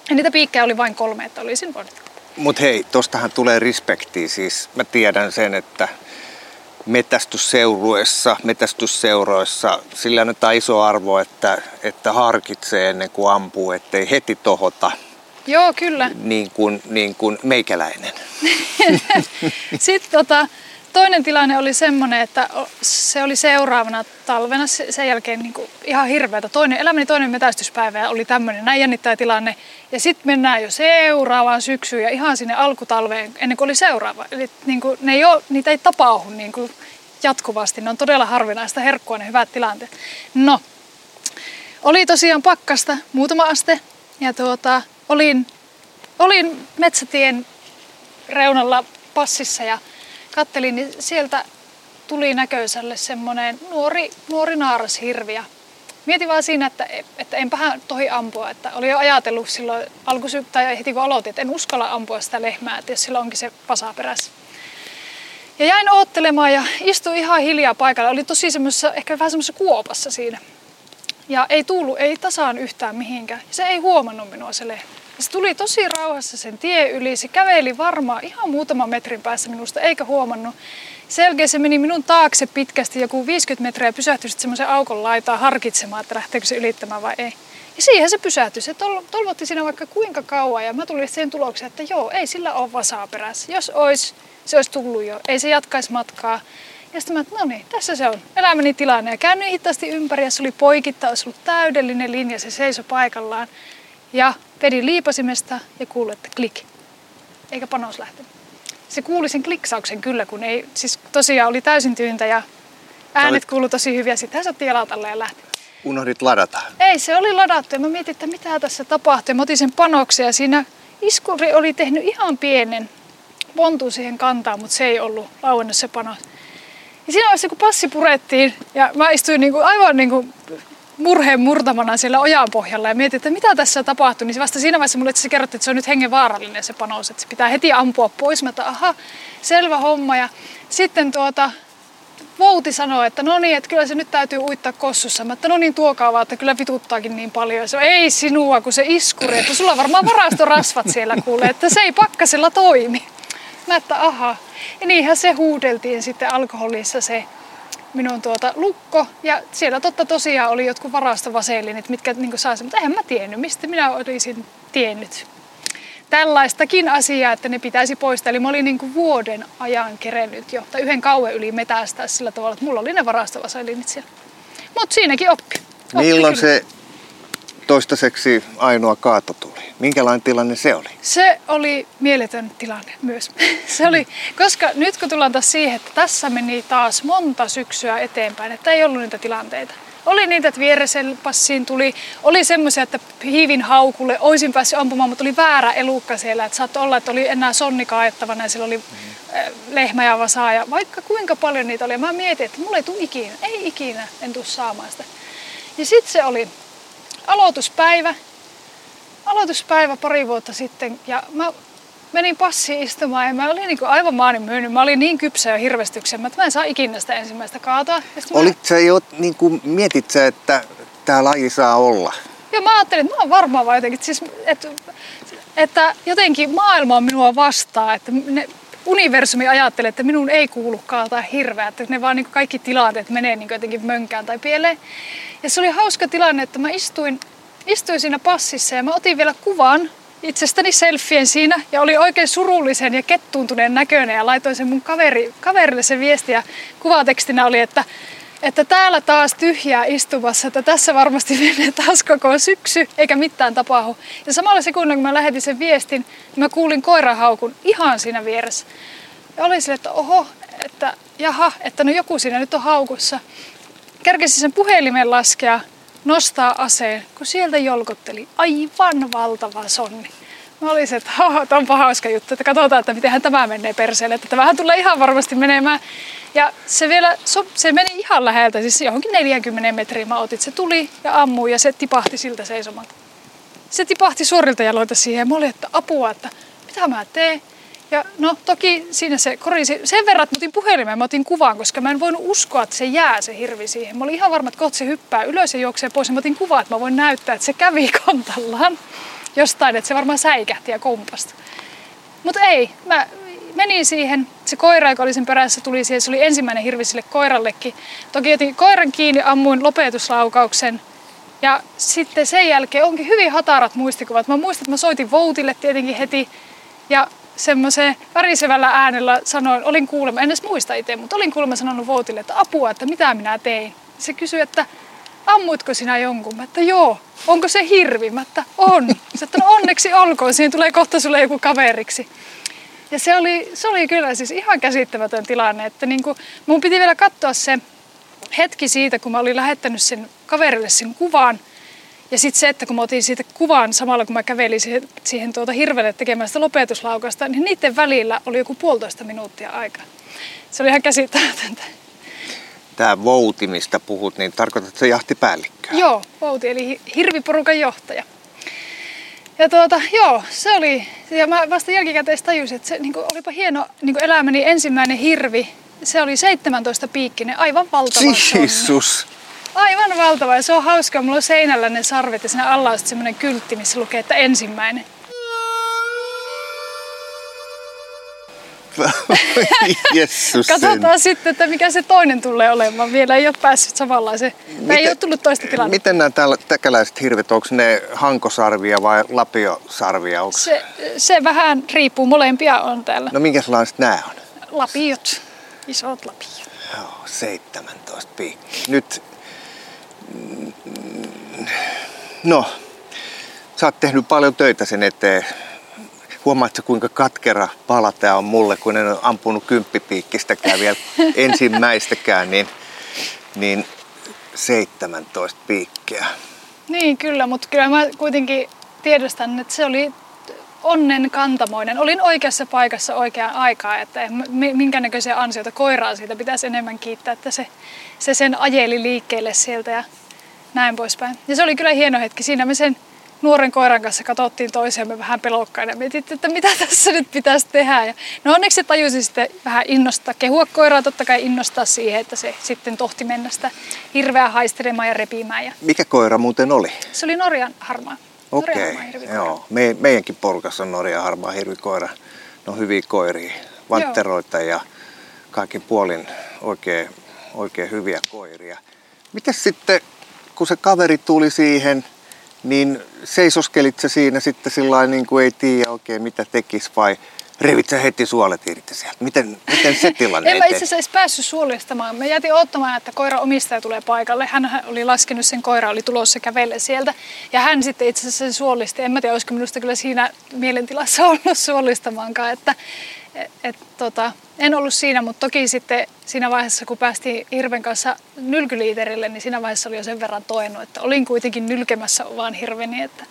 Ja niitä piikkejä oli vain kolme, että olisin voinut mutta hei, tostahan tulee respektiä. Siis mä tiedän sen, että metästysseuruessa, metästysseuroissa sillä on iso arvo, että, että harkitsee ennen kuin ampuu, ettei heti tohota. Joo, kyllä. Niin kuin, niin kuin meikäläinen. Sitten tota, toinen tilanne oli semmoinen, että se oli seuraavana talvena sen jälkeen niin kuin ihan hirveätä. Toinen, elämäni toinen metästyspäivä oli tämmöinen, näin jännittävä tilanne. Ja sitten mennään jo seuraavaan syksyyn ja ihan sinne alkutalveen ennen kuin oli seuraava. Eli niin kuin, ne ei ole, niitä ei tapahdu niin kuin jatkuvasti. Ne on todella harvinaista herkkua ne hyvät tilanteet. No, oli tosiaan pakkasta muutama aste ja tuota, olin, olin metsätien reunalla passissa ja kattelin, niin sieltä tuli näköiselle semmoinen nuori, nuori naarashirvi. Ja mietin vaan siinä, että, että enpähän tohi ampua. Että oli jo ajatellut silloin alkusy- tai heti kun aloitin, että en uskalla ampua sitä lehmää, että jos sillä onkin se pasa perässä. Ja jäin oottelemaan ja istuin ihan hiljaa paikalla. Oli tosi semmoisessa, ehkä vähän semmoisessa kuopassa siinä. Ja ei tullut, ei tasaan yhtään mihinkään. Se ei huomannut minua se lehmä. Se tuli tosi rauhassa sen tie yli. Se käveli varmaan ihan muutaman metrin päässä minusta, eikä huomannut. Selkeä se meni minun taakse pitkästi joku 50 metriä ja pysähtyi sitten semmoisen aukon laitaan harkitsemaan, että lähteekö se ylittämään vai ei. Ja siihen se pysähtyi. Se tol- tolvotti siinä vaikka kuinka kauan ja mä tulin siihen tulokseen, että joo, ei sillä ole vasaa perässä. Jos olisi, se olisi tullut jo. Ei se jatkaisi matkaa. Ja sitten mä, että no niin, tässä se on. Elämäni tilanne. Ja käännyin hitaasti ympäri ja se oli poikitta, olisi ollut täydellinen linja. Se seisoi paikallaan. Ja vedin liipasimesta ja kuului, että klik. Eikä panos lähtenyt. Se kuuli sen kliksauksen kyllä, kun ei, siis tosiaan oli täysin tyyntä ja äänet kuului tosi hyviä. Sitten se otti jalat alle ja lähti. Unohdit ladata? Ei, se oli ladattu ja mä mietin, että mitä tässä tapahtuu. Mä otin sen panoksen ja siinä iskuri oli tehnyt ihan pienen pontun siihen kantaan, mutta se ei ollut lauennut se panos. Ja siinä vaiheessa, kun passi purettiin ja mä istuin niinku, aivan niinku murheen murtamana siellä ojan pohjalla ja mietin, että mitä tässä tapahtui, niin vasta siinä vaiheessa mulle se kerrottiin, että se on nyt hengenvaarallinen se panos, että se pitää heti ampua pois. Mä että aha, selvä homma. Ja sitten tuota, Vouti sanoi, että no niin, että kyllä se nyt täytyy uittaa kossussa. Mä että no niin, tuokaa vaan, että kyllä vituttaakin niin paljon. Se ei sinua, kun se iskuri, että sulla on varmaan varastorasvat siellä kuulee, että se ei pakkasella toimi. Mä että aha. Ja niinhän se huudeltiin sitten alkoholissa se minun tuota lukko. Ja siellä totta tosiaan oli jotkut varastovaselinit, mitkä niin saa mutta eihän mä tiennyt, mistä minä olisin tiennyt tällaistakin asiaa, että ne pitäisi poistaa. Eli mä olin niin kuin vuoden ajan kerennyt jo, tai yhden kauan yli metästää sillä tavalla, että mulla oli ne varastovaselinit siellä. Mutta siinäkin oppi. oppi Milloin kyllä. se toistaiseksi ainoa kaato tuli? Minkälainen tilanne se oli? Se oli mieletön tilanne myös. se oli, koska nyt kun tullaan taas siihen, että tässä meni taas monta syksyä eteenpäin, että ei ollut niitä tilanteita. Oli niitä, että vieresen passiin tuli. Oli semmoisia, että hiivin haukulle olisin päässyt ampumaan, mutta oli väärä elukka siellä. Että saattoi olla, että oli enää sonni kaaettavana ja siellä oli mm. lehmä ja vasaa. Ja vaikka kuinka paljon niitä oli. Ja mä mietin, että mulla ei tule ikinä. Ei ikinä, en tule saamaan sitä. Ja sitten se oli aloituspäivä. Aloituspäivä pari vuotta sitten. Ja mä menin passiin istumaan ja mä olin niin aivan maanin myynyt. Mä olin niin kypsä jo hirvestyksen, että mä en saa ikinä sitä ensimmäistä kaatoa. Olit mä... sä jo, niin kuin, mietit sä, että tämä laji saa olla? Joo, mä ajattelin, että mä oon varmaan vaan jotenkin, siis, että, että jotenkin maailma on minua vastaan, että ne, universumi ajattelee, että minun ei kuulu kaataa hirveä, että ne vaan niin kaikki tilanteet menee niin jotenkin mönkään tai pieleen. Ja se oli hauska tilanne, että mä istuin, istuin siinä passissa ja mä otin vielä kuvan itsestäni selfien siinä ja oli oikein surullisen ja kettuuntuneen näköinen ja laitoin sen mun kaveri, kaverille se viesti ja kuvatekstinä oli, että että täällä taas tyhjää istumassa, että tässä varmasti menee taas koko syksy, eikä mitään tapahdu. Ja samalla sekunnilla, kun mä lähetin sen viestin, niin mä kuulin koirahaukun ihan siinä vieressä. Ja oli sille, että oho, että jaha, että no joku siinä nyt on haukussa. Kärkesi sen puhelimen laskea nostaa aseen, kun sieltä jolkotteli aivan valtava sonni. Mä olisin, että onpa hauska juttu, että katsotaan, että miten tämä menee perseelle, että tämähän tulee ihan varmasti menemään. Ja se vielä, se meni ihan läheltä, siis johonkin 40 metriä mä otin. Se tuli ja ammui ja se tipahti siltä seisomalta. Se tipahti suorilta jaloilta siihen ja mä olin, että apua, että mitä mä teen. Ja no toki siinä se korisi. Sen verran, että mä otin puhelimen, mä otin kuvan, koska mä en voinut uskoa, että se jää se hirvi siihen. Mä olin ihan varma, että kohta se hyppää ylös ja juoksee pois. Ja mä otin kuvan, että mä voin näyttää, että se kävi kontallaan jostain, että se varmaan säikähti ja kompasti. Mutta ei, mä menin siihen. Se koira, joka oli sen perässä, tuli siihen. Se oli ensimmäinen hirvi sille koirallekin. Toki otin koiran kiinni, ammuin lopetuslaukauksen. Ja sitten sen jälkeen onkin hyvin hatarat muistikuvat. Mä muistan, että mä soitin Voutille tietenkin heti. Ja semmoiseen värisevällä äänellä sanoin, olin kuulemma, en edes muista itse, mutta olin kuulemma sanonut Voutille, että apua, että mitä minä tein. Se kysyi, että ammuitko sinä jonkun? Mä, että joo. Onko se hirvi? Mä, että on. Se, että no onneksi olkoon, siinä tulee kohta sulle joku kaveriksi. Ja se oli, se oli kyllä siis ihan käsittämätön tilanne, että niin kuin, mun piti vielä katsoa se hetki siitä, kun mä olin lähettänyt sen kaverille sen kuvan – ja sitten se, että kun mä otin siitä kuvan samalla kun mä kävelin siihen, siihen tuota hirvelle tekemään sitä lopetuslaukasta, niin niiden välillä oli joku puolitoista minuuttia aikaa. Se oli ihan käsittämätöntä. Tämä Vouti, mistä puhut, niin tarkoitat se jahtipäällikköä? Joo, Vouti eli hirviporukan johtaja. Ja tuota, joo, se oli, ja mä vasta jälkikäteen tajusin, että se niin kuin, olipa hieno niin kuin elämäni ensimmäinen hirvi. Se oli 17 piikkinen, aivan valtava Jesus! Aivan valtava ja se on hauska. Mulla on seinällä ne sarvet ja siinä alla on semmoinen kyltti, missä lukee, että ensimmäinen. Jessus Katsotaan sitten, että mikä se toinen tulee olemaan. Vielä ei ole päässyt samanlaisen. Miten, ei ole tullut toista tilannetta. Miten nämä täällä täkäläiset hirvet, onko ne hankosarvia vai lapiosarvia? Onko... Se, se vähän riippuu, molempia on täällä. No minkälaiset nämä on? Lapiot, isot lapiot. Joo, 17 piikki. Nyt, no, sä oot tehnyt paljon töitä sen eteen. Huomaatko kuinka katkera pala tää on mulle, kun en ole ampunut kymppipiikkistäkään vielä ensimmäistäkään, niin, niin 17 piikkiä. Niin kyllä, mutta kyllä mä kuitenkin tiedostan, että se oli onnen kantamoinen. Olin oikeassa paikassa oikeaan aikaan, että minkä näköisiä ansioita koiraa siitä pitäisi enemmän kiittää, että se, se sen ajeli liikkeelle sieltä ja näin poispäin. Ja se oli kyllä hieno hetki. Siinä me sen nuoren koiran kanssa katsottiin toisiamme vähän pelokkaina ja mietittiin, että mitä tässä nyt pitäisi tehdä. Ja no onneksi se tajusi sitten vähän innostaa, kehua koiraa totta kai innostaa siihen, että se sitten tohti mennä sitä hirveää haistelemaan ja repimään. Ja Mikä koira muuten oli? Se oli Norjan harmaa. Okei, okay, joo. Me, meidänkin porukassa on Norjan harmaa hirvikoira. No hyviä koiria, vantteroita joo. ja kaikin puolin oikein, oikein hyviä koiria. Mitäs sitten, kun se kaveri tuli siihen, niin seisoskelit sä siinä sitten sillä niin kuin ei tiedä oikein mitä tekis vai revit sä heti suolet irti sieltä? Miten, miten se tilanne En mä itse asiassa edes päässyt suolistamaan. Mä jätin ottamaan, että koira omistaja tulee paikalle. Hän oli laskenut sen koira, oli tulossa kävelle sieltä. Ja hän sitten itse asiassa sen suolisti. En mä tiedä, olisiko minusta kyllä siinä mielentilassa ollut suolistamaankaan. Että, et, et, tota, en ollut siinä, mutta toki sitten siinä vaiheessa, kun päästiin Hirven kanssa nylkyliiterille, niin siinä vaiheessa oli jo sen verran toennut, että olin kuitenkin nylkemässä vaan hirveni. Että...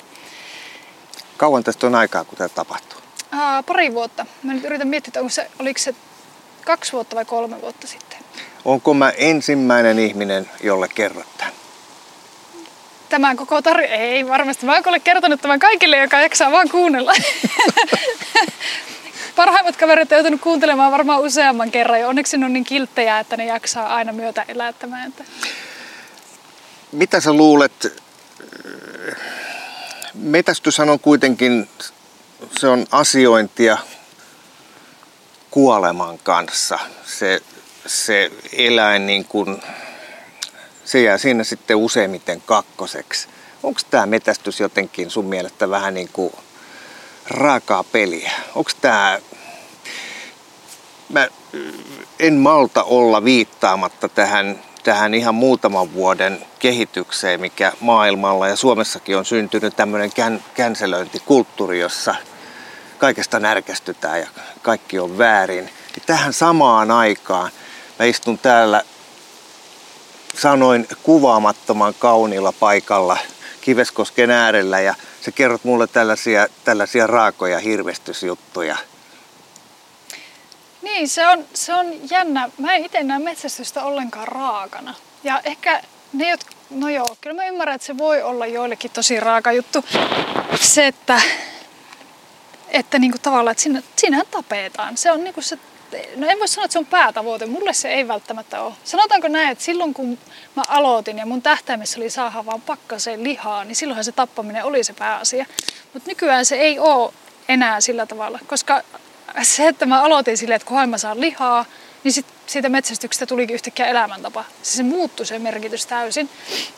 Kauan tästä on aikaa, kun tämä tapahtuu? Aa, pari vuotta. Mä nyt yritän miettiä, onko se, oliko se kaksi vuotta vai kolme vuotta sitten. Onko mä ensimmäinen ihminen, jolle kerrot tämän? Tämän koko tarina? Ei varmasti. Mä oon kertonut tämän kaikille, joka jaksaa vaan kuunnella. Parhaimmat kaverit on joutunut kuuntelemaan varmaan useamman kerran ja onneksi ne on niin kilttejä, että ne jaksaa aina myötä elättämään. Mitä sä luulet? Metästys on kuitenkin se on asiointia kuoleman kanssa. Se, se eläin niin kuin, se jää siinä sitten useimmiten kakkoseksi. Onko tämä metästys jotenkin sun mielestä vähän niin kuin raakaa peliä? Onko tämä... Mä en malta olla viittaamatta tähän, tähän ihan muutaman vuoden kehitykseen, mikä maailmalla ja Suomessakin on syntynyt tämmöinen kän, känselöintikulttuuri, jossa – kaikesta närkästytään ja kaikki on väärin. Ja tähän samaan aikaan mä istun täällä sanoin kuvaamattoman kauniilla paikalla Kiveskosken äärellä ja sä kerrot mulle tällaisia, tällaisia raakoja hirvestysjuttuja. Niin, se on, se on jännä. Mä en itse näe metsästystä ollenkaan raakana. Ja ehkä ne, jotka, no joo, kyllä mä ymmärrän, että se voi olla joillekin tosi raaka juttu. Se, että että niin kuin tavallaan, että siinä, siinähän tapetaan. Se on niin kuin se, no en voi sanoa, että se on päätavoite. Mulle se ei välttämättä ole. Sanotaanko näin, että silloin kun mä aloitin ja mun tähtäimessä oli saada vaan pakkaseen lihaa, niin silloinhan se tappaminen oli se pääasia. Mutta nykyään se ei ole enää sillä tavalla, koska se, että mä aloitin silleen, että kunhan mä saan lihaa, niin sit siitä metsästyksestä tulikin yhtäkkiä elämäntapa. Se, se muuttui se merkitys täysin.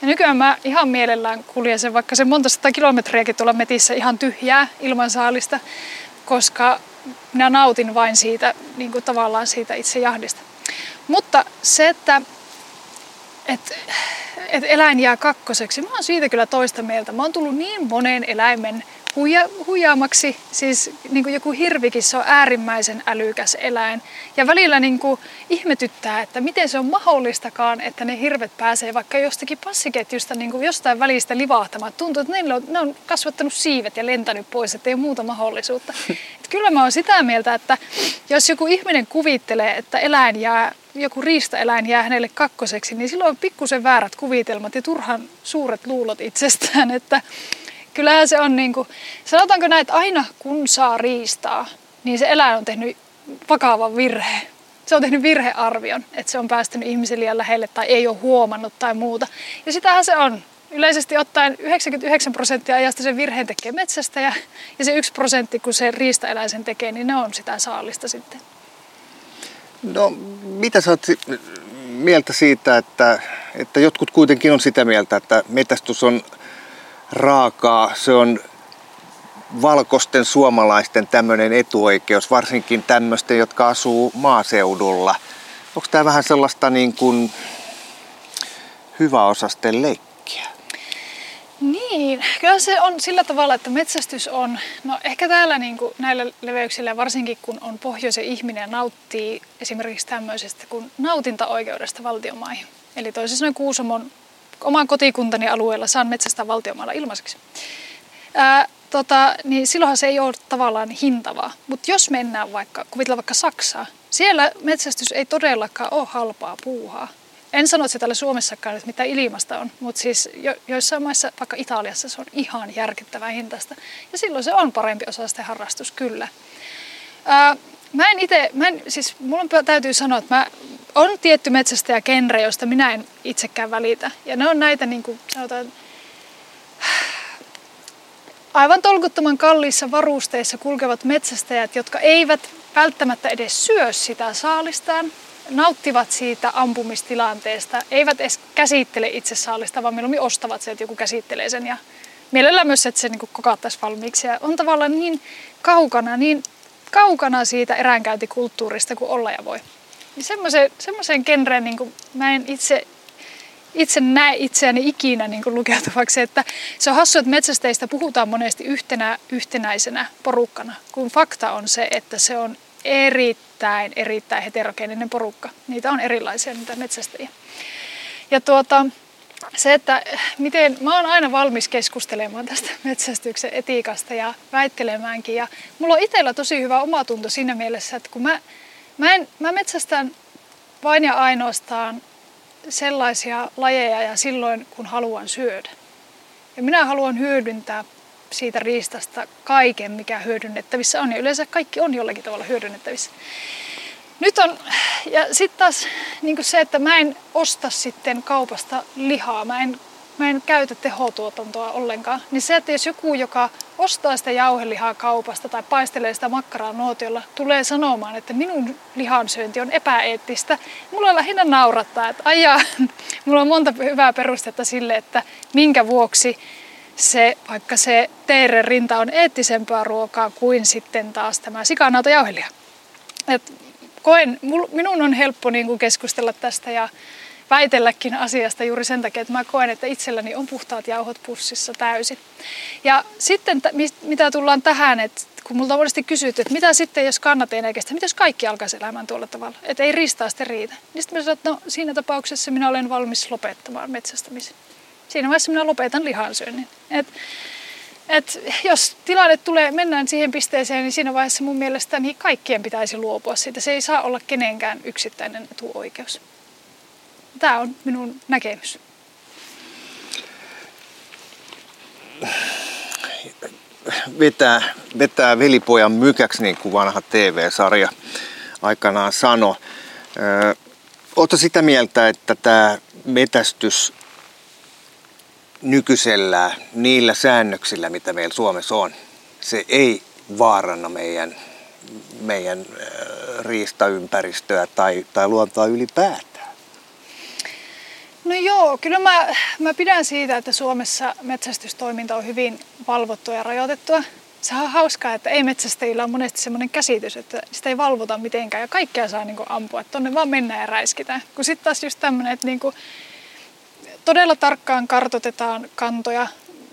Ja nykyään mä ihan mielellään kuljen sen vaikka sen monta sata kilometriäkin tuolla metissä ihan tyhjää ilman saalista, koska minä nautin vain siitä, niin kuin tavallaan siitä itse jahdista. Mutta se, että, että, että eläin jää kakkoseksi, mä oon siitä kyllä toista mieltä. Mä oon tullut niin monen eläimen huija, huijaamaksi. Siis niin kuin joku hirvikin, se on äärimmäisen älykäs eläin. Ja välillä niin kuin ihmetyttää, että miten se on mahdollistakaan, että ne hirvet pääsee vaikka jostakin passiketjusta niin kuin jostain välistä livahtamaan. Tuntuu, että ne on, ne on kasvattanut siivet ja lentänyt pois, että ei ole muuta mahdollisuutta. Et kyllä mä oon sitä mieltä, että jos joku ihminen kuvittelee, että eläin jää joku riistaeläin jää hänelle kakkoseksi, niin silloin on pikkusen väärät kuvitelmat ja turhan suuret luulot itsestään, että kyllähän se on niin kuin, sanotaanko näin, että aina kun saa riistaa, niin se eläin on tehnyt vakavan virheen. Se on tehnyt virhearvion, että se on päästänyt ihmisen liian lähelle tai ei ole huomannut tai muuta. Ja sitähän se on. Yleisesti ottaen 99 prosenttia ajasta sen virheen tekee metsästä ja, se yksi prosentti, kun se riistaeläin sen tekee, niin ne on sitä saalista sitten. No, mitä sä oot mieltä siitä, että, että jotkut kuitenkin on sitä mieltä, että metästys on raakaa, se on valkoisten suomalaisten tämmöinen etuoikeus, varsinkin tämmöisten, jotka asuu maaseudulla. Onko tämä vähän sellaista niin kuin hyväosasten leikkiä? Niin, kyllä se on sillä tavalla, että metsästys on, no ehkä täällä niin kuin näillä leveyksillä, varsinkin kun on pohjoisen ihminen ja nauttii esimerkiksi tämmöisestä kuin nautintaoikeudesta valtiomaihin. Eli toisin sanoen Kuusamon oman kotikuntani alueella saan metsästää valtiomaalla ilmaiseksi. Ää, tota, niin silloinhan se ei ole tavallaan hintavaa. Mutta jos mennään vaikka, kuvitella vaikka Saksaa, siellä metsästys ei todellakaan ole halpaa puuhaa. En sano, että se täällä Suomessakaan että mitä ilmasta on, mutta siis jo, joissain maissa, vaikka Italiassa, se on ihan järkyttävää hintasta. Ja silloin se on parempi osa harrastus, kyllä. Ää, mä en itse, mä en, siis mulla täytyy sanoa, että mä on tietty metsästäjä genre, josta minä en itsekään välitä. Ja ne on näitä niin kuin sanotaan, aivan tolkuttoman kalliissa varusteissa kulkevat metsästäjät, jotka eivät välttämättä edes syö sitä saalistaan, nauttivat siitä ampumistilanteesta, eivät edes käsittele itse saalista, vaan mieluummin ostavat sen, että joku käsittelee sen ja mielellään myös, että se niin kokattaisi valmiiksi. Ja on tavallaan niin kaukana, niin kaukana siitä eräänkäyntikulttuurista kuin olla ja voi. Niin semmoisen, semmoisen genreen niin mä en itse, itse näe itseäni ikinä niin lukeutuvaksi. Että se on hassu, että metsästeistä puhutaan monesti yhtenä, yhtenäisenä porukkana, kun fakta on se, että se on erittäin, erittäin heterogeeninen porukka. Niitä on erilaisia niitä metsästäjiä. Ja tuota, se, että miten mä oon aina valmis keskustelemaan tästä metsästyksen etiikasta ja väittelemäänkin. Ja mulla on itsellä tosi hyvä omatunto siinä mielessä, että kun mä, mä, en, mä metsästän vain ja ainoastaan sellaisia lajeja ja silloin kun haluan syödä. Ja minä haluan hyödyntää siitä riistasta kaiken, mikä hyödynnettävissä on. Ja yleensä kaikki on jollakin tavalla hyödynnettävissä. Nyt on, ja sitten taas niin se, että mä en osta sitten kaupasta lihaa, mä en, mä en käytä tehotuotantoa ollenkaan, niin se, että jos joku, joka ostaa sitä jauhelihaa kaupasta tai paistelee sitä makkaraa nuotiolla, tulee sanomaan, että minun lihansyönti on epäeettistä, mulla lähinnä naurattaa, että ajaa, mulla on monta hyvää perustetta sille, että minkä vuoksi se, vaikka se teeren rinta on eettisempää ruokaa kuin sitten taas tämä sikanauta jauhelia. Et koen, minun on helppo niin keskustella tästä ja väitelläkin asiasta juuri sen takia, että mä koen, että itselläni on puhtaat jauhot pussissa täysin. Ja sitten mitä tullaan tähän, että kun multa on monesti kysytty, että mitä sitten, jos kannat ei kestä, mitä jos kaikki alkaisi elämään tuolla tavalla, että ei ristaa sitten riitä. Niin sitten mä sanoin, että no siinä tapauksessa minä olen valmis lopettamaan metsästämisen. Siinä vaiheessa minä lopetan lihansyönnin. Et et jos tilanne tulee, mennään siihen pisteeseen, niin siinä vaiheessa mun mielestä niin kaikkien pitäisi luopua siitä. Se ei saa olla kenenkään yksittäinen etuoikeus. Tämä on minun näkemys. Vetää, vetää velipojan mykäksi, niin kuin vanha TV-sarja aikanaan sanoi. Oletko sitä mieltä, että tämä metästys nykyisellä niillä säännöksillä, mitä meillä Suomessa on, se ei vaaranna meidän, meidän äh, riistaympäristöä tai, tai luontoa ylipäätään. No joo, kyllä mä, mä pidän siitä, että Suomessa metsästystoiminta on hyvin valvottua ja rajoitettua. Se on hauskaa, että ei metsästäjillä on monesti semmoinen käsitys, että sitä ei valvota mitenkään ja kaikkea saa niin ampua, että tonne vaan mennään ja räiskitään. Kun sitten taas just tämmöinen, että niin kuin todella tarkkaan kartotetaan kantoja,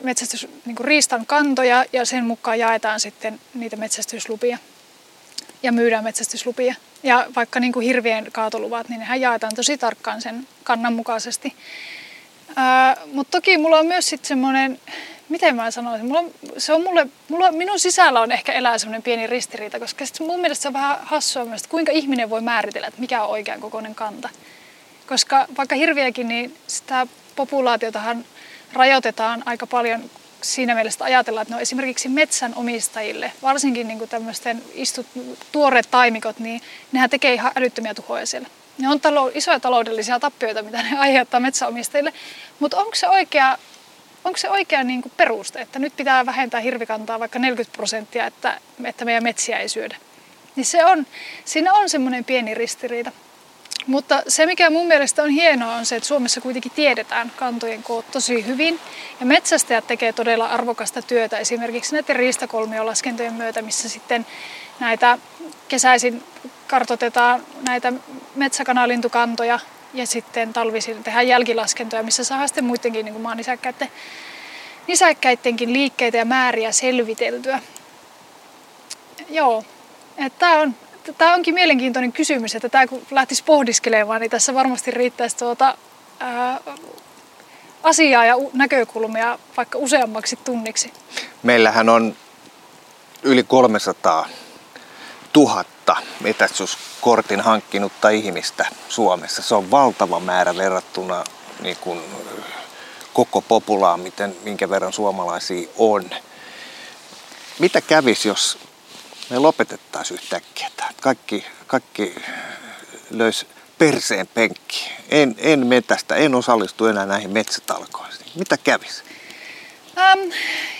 metsästys, niin kuin riistan kantoja ja sen mukaan jaetaan sitten niitä metsästyslupia ja myydään metsästyslupia. Ja vaikka niin kuin hirvien kaatoluvat, niin nehän jaetaan tosi tarkkaan sen kannan mukaisesti. Mutta toki mulla on myös sitten semmoinen, miten mä sanoisin, mulla on, se on mulle, mulla, minun sisällä on ehkä elää semmoinen pieni ristiriita, koska sit mun mielestä se on vähän hassua myös, että kuinka ihminen voi määritellä, että mikä on oikean kokoinen kanta. Koska vaikka hirviäkin, niin sitä populaatiotahan rajoitetaan aika paljon siinä mielessä ajatellaan, että no esimerkiksi metsänomistajille, varsinkin niin kuin tämmöisten istut, tuoreet taimikot, niin nehän tekee ihan älyttömiä tuhoja siellä. Ne on talou- isoja taloudellisia tappioita, mitä ne aiheuttaa metsäomistajille, mutta onko se oikea, onko se oikea niin kuin peruste, että nyt pitää vähentää hirvikantaa vaikka 40 prosenttia, että, että meidän metsiä ei syödä? Niin se on, siinä on semmoinen pieni ristiriita. Mutta se, mikä mun mielestä on hienoa, on se, että Suomessa kuitenkin tiedetään kantojen koot tosi hyvin. Ja metsästäjät tekee todella arvokasta työtä esimerkiksi näiden riistakolmiolaskentojen myötä, missä sitten näitä kesäisin kartotetaan näitä metsäkanalintukantoja ja sitten talvisin tehdään jälkilaskentoja, missä saa sitten muidenkin niin maan nisäkkäiden, nisäkkäidenkin liikkeitä ja määriä selviteltyä. Joo, että tämä on tämä onkin mielenkiintoinen kysymys, että tämä kun lähtisi pohdiskelemaan, niin tässä varmasti riittäisi tuota, ää, asiaa ja näkökulmia vaikka useammaksi tunniksi. Meillähän on yli 300 tuhatta metästyskortin hankkinutta ihmistä Suomessa. Se on valtava määrä verrattuna niin kuin, koko populaan, miten, minkä verran suomalaisia on. Mitä kävisi, jos me lopetettaisiin yhtäkkiä tämä. Kaikki, kaikki löys perseen penkki. En, en metästä, en osallistu enää näihin metsätalkoisiin. Mitä kävisi? Ähm,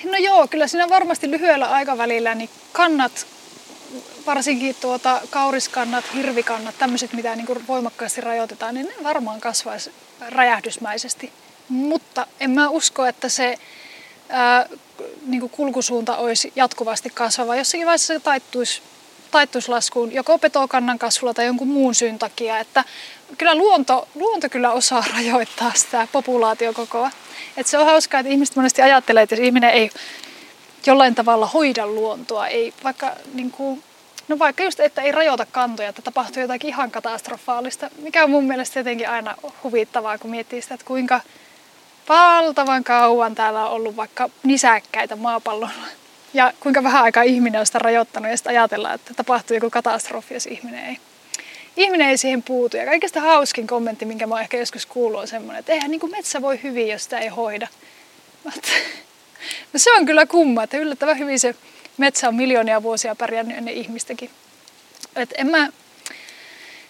no joo, kyllä siinä varmasti lyhyellä aikavälillä niin kannat, varsinkin tuota kauriskannat, hirvikannat, tämmöiset mitä niin kuin voimakkaasti rajoitetaan, niin ne varmaan kasvaisi räjähdysmäisesti. Mutta en mä usko, että se ää, niin kuin kulkusuunta olisi jatkuvasti kasvava. Jossakin vaiheessa se taittuisi, taittuisi laskuun joko petokannan kasvulla tai jonkun muun syyn takia. Että kyllä luonto, luonto kyllä osaa rajoittaa sitä populaatiokokoa. Että se on hauskaa, että ihmiset monesti ajattelee, että jos ihminen ei jollain tavalla hoida luontoa, ei vaikka niin kuin, No vaikka just, että ei rajoita kantoja, että tapahtuu jotakin ihan katastrofaalista, mikä on mun mielestä jotenkin aina huvittavaa, kun miettii sitä, että kuinka valtavan kauan täällä on ollut vaikka nisäkkäitä maapallolla. Ja kuinka vähän aikaa ihminen on sitä rajoittanut ja sitten ajatellaan, että tapahtuu joku katastrofi, jos ihminen ei, ihminen ei siihen puutu. Ja kaikista hauskin kommentti, minkä mä oon ehkä joskus kuullut, on semmoinen, että eihän niin kuin metsä voi hyvin, jos sitä ei hoida. No se on kyllä kumma, että yllättävän hyvin se metsä on miljoonia vuosia pärjännyt ennen ihmistäkin. Et en mä,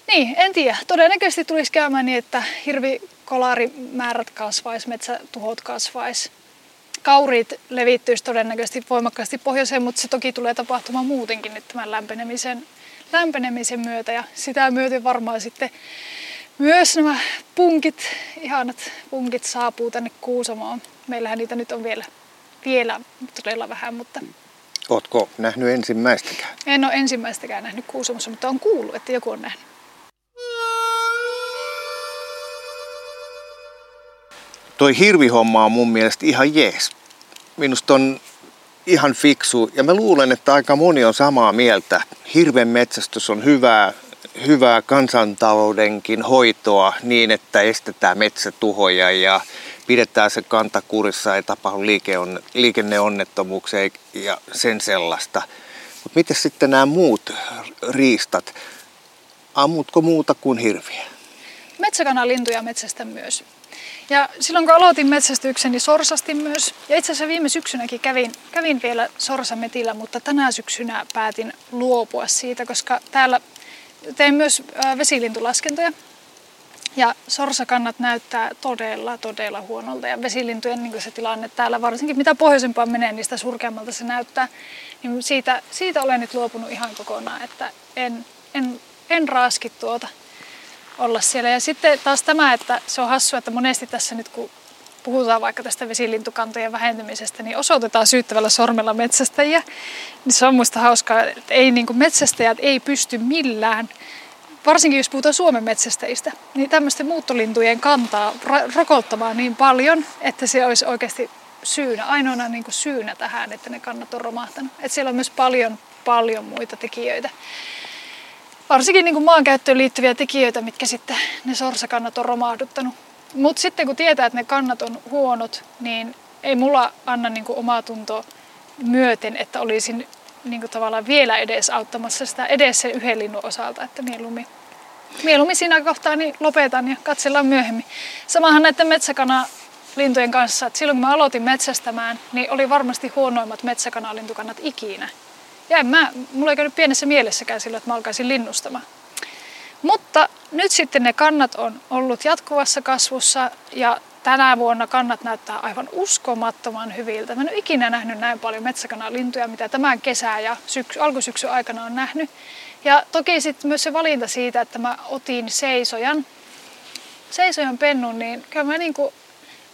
niin, en tiedä. Todennäköisesti tulisi käymään niin, että hirvi kolarimäärät kasvaisi, metsätuhot kasvaisi. Kauriit levittyisi todennäköisesti voimakkaasti pohjoiseen, mutta se toki tulee tapahtumaan muutenkin nyt tämän lämpenemisen, lämpenemisen myötä. Ja sitä myöten varmaan sitten myös nämä punkit, ihanat punkit saapuu tänne Kuusamoon. Meillähän niitä nyt on vielä, vielä todella vähän, mutta... Ootko nähnyt ensimmäistäkään? En ole ensimmäistäkään nähnyt Kuusamossa, mutta on kuullut, että joku on nähnyt. Toi hirvihomma on mun mielestä ihan jees. Minusta on ihan fiksu ja mä luulen, että aika moni on samaa mieltä. Hirven metsästys on hyvää, hyvää kansantaloudenkin hoitoa niin, että estetään metsätuhoja ja pidetään se kanta kurissa, ei tapahdu liikenneonnettomuuksia ja sen sellaista. Mutta miten sitten nämä muut riistat? Ammutko muuta kuin hirviä? Metsäkanalintuja metsästä myös. Ja silloin kun aloitin metsästyksen, niin sorsastin myös. Ja itse asiassa viime syksynäkin kävin, kävin vielä sorsametillä, mutta tänä syksynä päätin luopua siitä, koska täällä tein myös vesilintulaskentoja. Ja sorsakannat näyttää todella, todella huonolta. Ja vesilintujen niin se tilanne täällä, varsinkin mitä pohjoisempaan menee, niin sitä surkeammalta se näyttää. Niin siitä, siitä olen nyt luopunut ihan kokonaan, että en, en, en raaski tuota olla siellä. Ja sitten taas tämä, että se on hassu, että monesti tässä nyt kun puhutaan vaikka tästä vesilintukantojen vähentymisestä, niin osoitetaan syyttävällä sormella metsästäjiä. Niin se on musta hauskaa, että ei, niin metsästäjät ei pysty millään, varsinkin jos puhutaan Suomen metsästäjistä, niin tämmöisten muuttolintujen kantaa ra- rokottamaan niin paljon, että se olisi oikeasti syynä, ainoana niin syynä tähän, että ne kannat on romahtanut. Että siellä on myös paljon, paljon muita tekijöitä varsinkin niin kuin maankäyttöön liittyviä tekijöitä, mitkä sitten ne sorsakannat on romahduttanut. Mutta sitten kun tietää, että ne kannat on huonot, niin ei mulla anna niin kuin omaa tuntoa myöten, että olisin niin kuin tavallaan vielä edes auttamassa sitä edes sen yhden linnun osalta, että mieluummin, mieluummin siinä kohtaa niin lopetan ja katsellaan myöhemmin. Samahan näiden metsäkana lintujen kanssa, että silloin kun mä aloitin metsästämään, niin oli varmasti huonoimmat metsäkanalintukannat ikinä. Ja en mä, mulla ei käynyt pienessä mielessäkään sillä, että mä alkaisin linnustamaan. Mutta nyt sitten ne kannat on ollut jatkuvassa kasvussa ja tänä vuonna kannat näyttää aivan uskomattoman hyviltä. Mä en ole ikinä nähnyt näin paljon metsäkanalintuja, mitä tämän kesän ja syksy, alkusyksyn aikana on nähnyt. Ja toki sitten myös se valinta siitä, että mä otin seisojan, seisojan pennun, niin kyllä mä, niinku,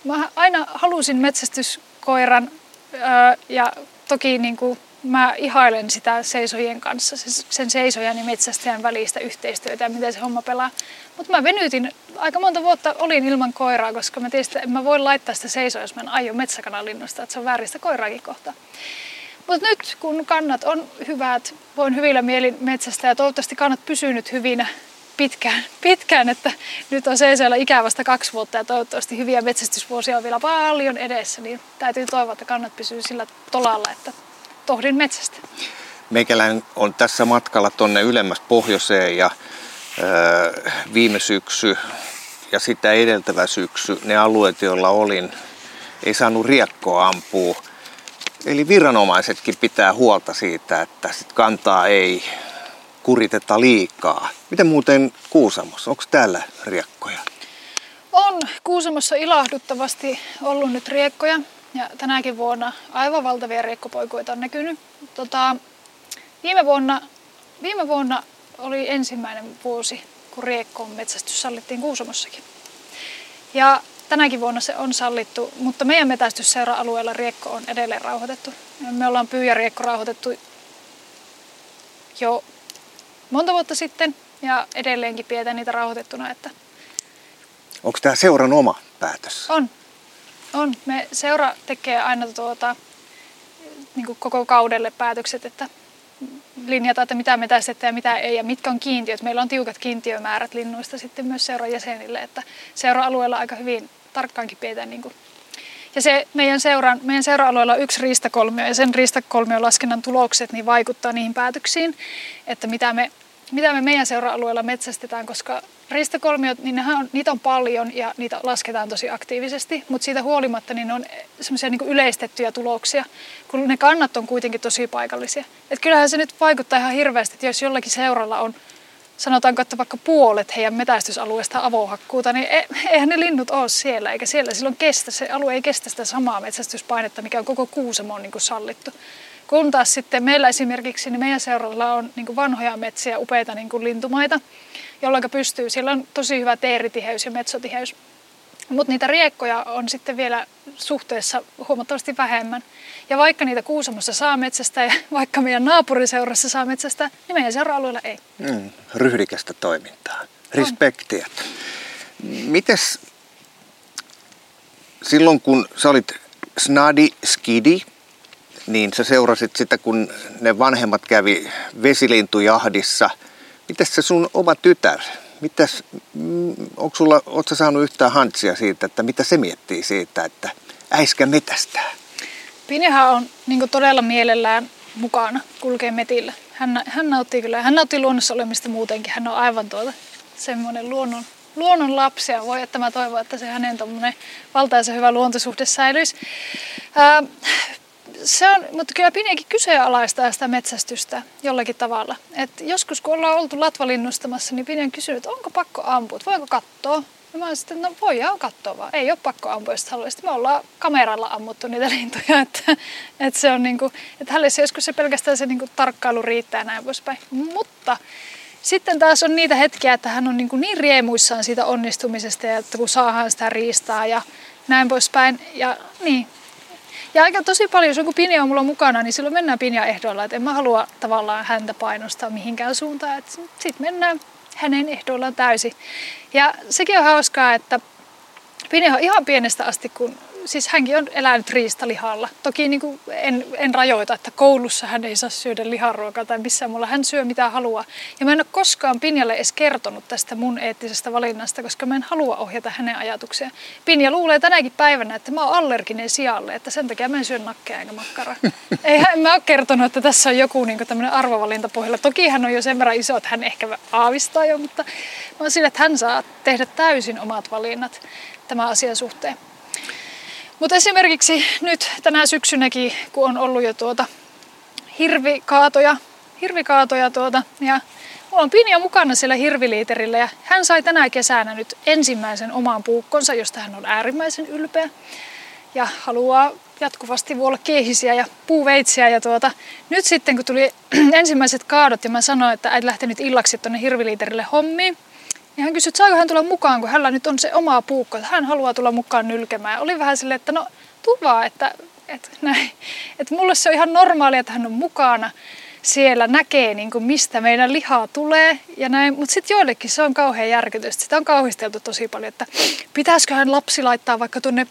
mä aina halusin metsästyskoiran öö, ja toki niinku, mä ihailen sitä seisojien kanssa, sen seisojan ja metsästäjän välistä yhteistyötä ja miten se homma pelaa. Mutta mä venytin, aika monta vuotta olin ilman koiraa, koska mä tiesin, että en mä voi laittaa sitä seisoa, jos mä en aio metsäkanalinnusta, että se on vääristä koiraakin kohta. Mutta nyt kun kannat on hyvät, voin hyvillä mielin metsästä ja toivottavasti kannat pysyy nyt hyvinä pitkään, pitkään, että nyt on seisoilla ikävästä kaksi vuotta ja toivottavasti hyviä metsästysvuosia on vielä paljon edessä, niin täytyy toivoa, että kannat pysyy sillä tolalla, että tohdin metsästä. Meikäläinen on tässä matkalla tuonne ylemmäs pohjoiseen ja ö, viime syksy ja sitä edeltävä syksy, ne alueet, joilla olin, ei saanut riekkoa ampua. Eli viranomaisetkin pitää huolta siitä, että sit kantaa ei kuriteta liikaa. Miten muuten Kuusamossa? Onko täällä riekkoja? On Kuusamossa ilahduttavasti ollut nyt riekkoja. Ja tänäkin vuonna aivan valtavia riekkopoikuita on näkynyt. Tota, viime, vuonna, viime vuonna oli ensimmäinen vuosi, kun riekkoon metsästys sallittiin Kuusamossakin. Ja tänäkin vuonna se on sallittu, mutta meidän metästysseura-alueella riekko on edelleen rauhoitettu. Me ollaan pyyjäriekko rauhoitettu jo monta vuotta sitten ja edelleenkin pidetään niitä rauhoitettuna. Että Onko tämä seuran oma päätös? On. On. Me seura tekee aina tuota, niin koko kaudelle päätökset, että linjata, että mitä me ja mitä ei ja mitkä on kiintiöt. Meillä on tiukat kiintiömäärät linnuista sitten myös seuran jäsenille, että seura-alueella aika hyvin tarkkaankin pidetään niin kuin ja se meidän, seuran, meidän seura-alueella on yksi riistakolmio ja sen riistakolmion laskennan tulokset niin vaikuttaa niihin päätöksiin, että mitä me mitä me meidän seura-alueella metsästetään, koska riistakolmiot, niin on, niitä on paljon ja niitä lasketaan tosi aktiivisesti, mutta siitä huolimatta niin ne on semmoisia niin yleistettyjä tuloksia, kun ne kannat on kuitenkin tosi paikallisia. Et kyllähän se nyt vaikuttaa ihan hirveästi, että jos jollakin seuralla on sanotaanko, että vaikka puolet heidän metästysalueesta avohakkuuta, niin e, eihän ne linnut ole siellä, eikä siellä silloin kestä, se alue ei kestä sitä samaa metsästyspainetta, mikä on koko Kuusamon niin sallittu. Kun taas sitten meillä esimerkiksi, niin meidän seuralla on niin vanhoja metsiä, upeita niin lintumaita, jolloin pystyy, siellä on tosi hyvä teeritiheys ja metsotiheys. Mutta niitä riekkoja on sitten vielä suhteessa huomattavasti vähemmän. Ja vaikka niitä Kuusamossa saa metsästä ja vaikka meidän naapuriseurassa saa metsästä, niin meidän seura-alueella ei. Mm, ryhdikästä toimintaa. Respektiä. Mites silloin kun sä olit snadi skidi, niin sä seurasit sitä, kun ne vanhemmat kävi vesilintujahdissa. Mitäs se sun oma tytär, mitäs, mm, onko sulla, ootko saanut yhtään hantsia siitä, että mitä se miettii siitä, että äiskä metästää? Pineha on niin todella mielellään mukana, kulkee metillä. Hän, hän nauttii kyllä, hän nauttii luonnossa olemista muutenkin. Hän on aivan tuota semmoinen luonnon, luonnon lapsi ja voi, että mä toivon, että se hänen valtaisa hyvä luontosuhde säilyisi. Ää, se on, mutta kyllä Pinekin kyseenalaistaa sitä metsästystä jollakin tavalla. Et joskus kun ollaan oltu latvalinnustamassa, niin Pine on kysynyt, että onko pakko ampua, voiko katsoa. Ja mä sitten, no voidaan katsoa vaan, ei ole pakko ampua, jos haluaa. Sitten me ollaan kameralla ammuttu niitä lintuja, että, että se on niinku, että hänelle se joskus se pelkästään se niinku tarkkailu riittää näin poispäin. Mutta sitten taas on niitä hetkiä, että hän on niin, kuin niin riemuissaan siitä onnistumisesta että kun saadaan sitä riistaa ja näin poispäin. Ja niin, ja aika tosi paljon, jos joku Pinja on mulla mukana, niin silloin mennään Pinja ehdoilla. Että en mä halua tavallaan häntä painostaa mihinkään suuntaan. Sitten mennään hänen ehdoillaan täysin. Ja sekin on hauskaa, että Pinja on ihan pienestä asti, kun siis hänkin on elänyt riistalihalla. Toki niin kuin en, en rajoita, että koulussa hän ei saa syödä liharuokaa tai missään muulla. Hän syö mitä haluaa. Ja mä en ole koskaan Pinjalle edes kertonut tästä mun eettisestä valinnasta, koska mä en halua ohjata hänen ajatuksia. Pinja luulee tänäkin päivänä, että mä oon allerginen sijalle, että sen takia mä en syö nakkeja enkä makkaraa. ei hän, mä ole kertonut, että tässä on joku niin tämmöinen arvovalinta pohjalla. Toki hän on jo sen verran iso, että hän ehkä aavistaa jo, mutta mä oon sillä, että hän saa tehdä täysin omat valinnat tämän asian suhteen. Mutta esimerkiksi nyt tänä syksynäkin, kun on ollut jo tuota hirvikaatoja, hirvikaatoja tuota, ja mulla on Pinja mukana siellä hirviliiterillä ja hän sai tänä kesänä nyt ensimmäisen oman puukkonsa, josta hän on äärimmäisen ylpeä. ja haluaa jatkuvasti vuolla keihisiä ja puuveitsiä. Ja tuota, nyt sitten kun tuli ensimmäiset kaadot ja mä sanoin, että äiti lähtee nyt illaksi tuonne hirviliiterille hommiin, niin hän kysyi, että saako hän tulla mukaan, kun hänellä nyt on se oma puukko, että hän haluaa tulla mukaan nylkemään. Ja oli vähän silleen, että no tuu vaan, että, että, näin. että mulle se on ihan normaalia, että hän on mukana siellä näkee, niin kuin mistä meidän lihaa tulee ja näin. Mutta sitten joillekin se on kauhean järkytys. Sitä on kauhisteltu tosi paljon, että pitäisiköhän lapsi laittaa vaikka tuonne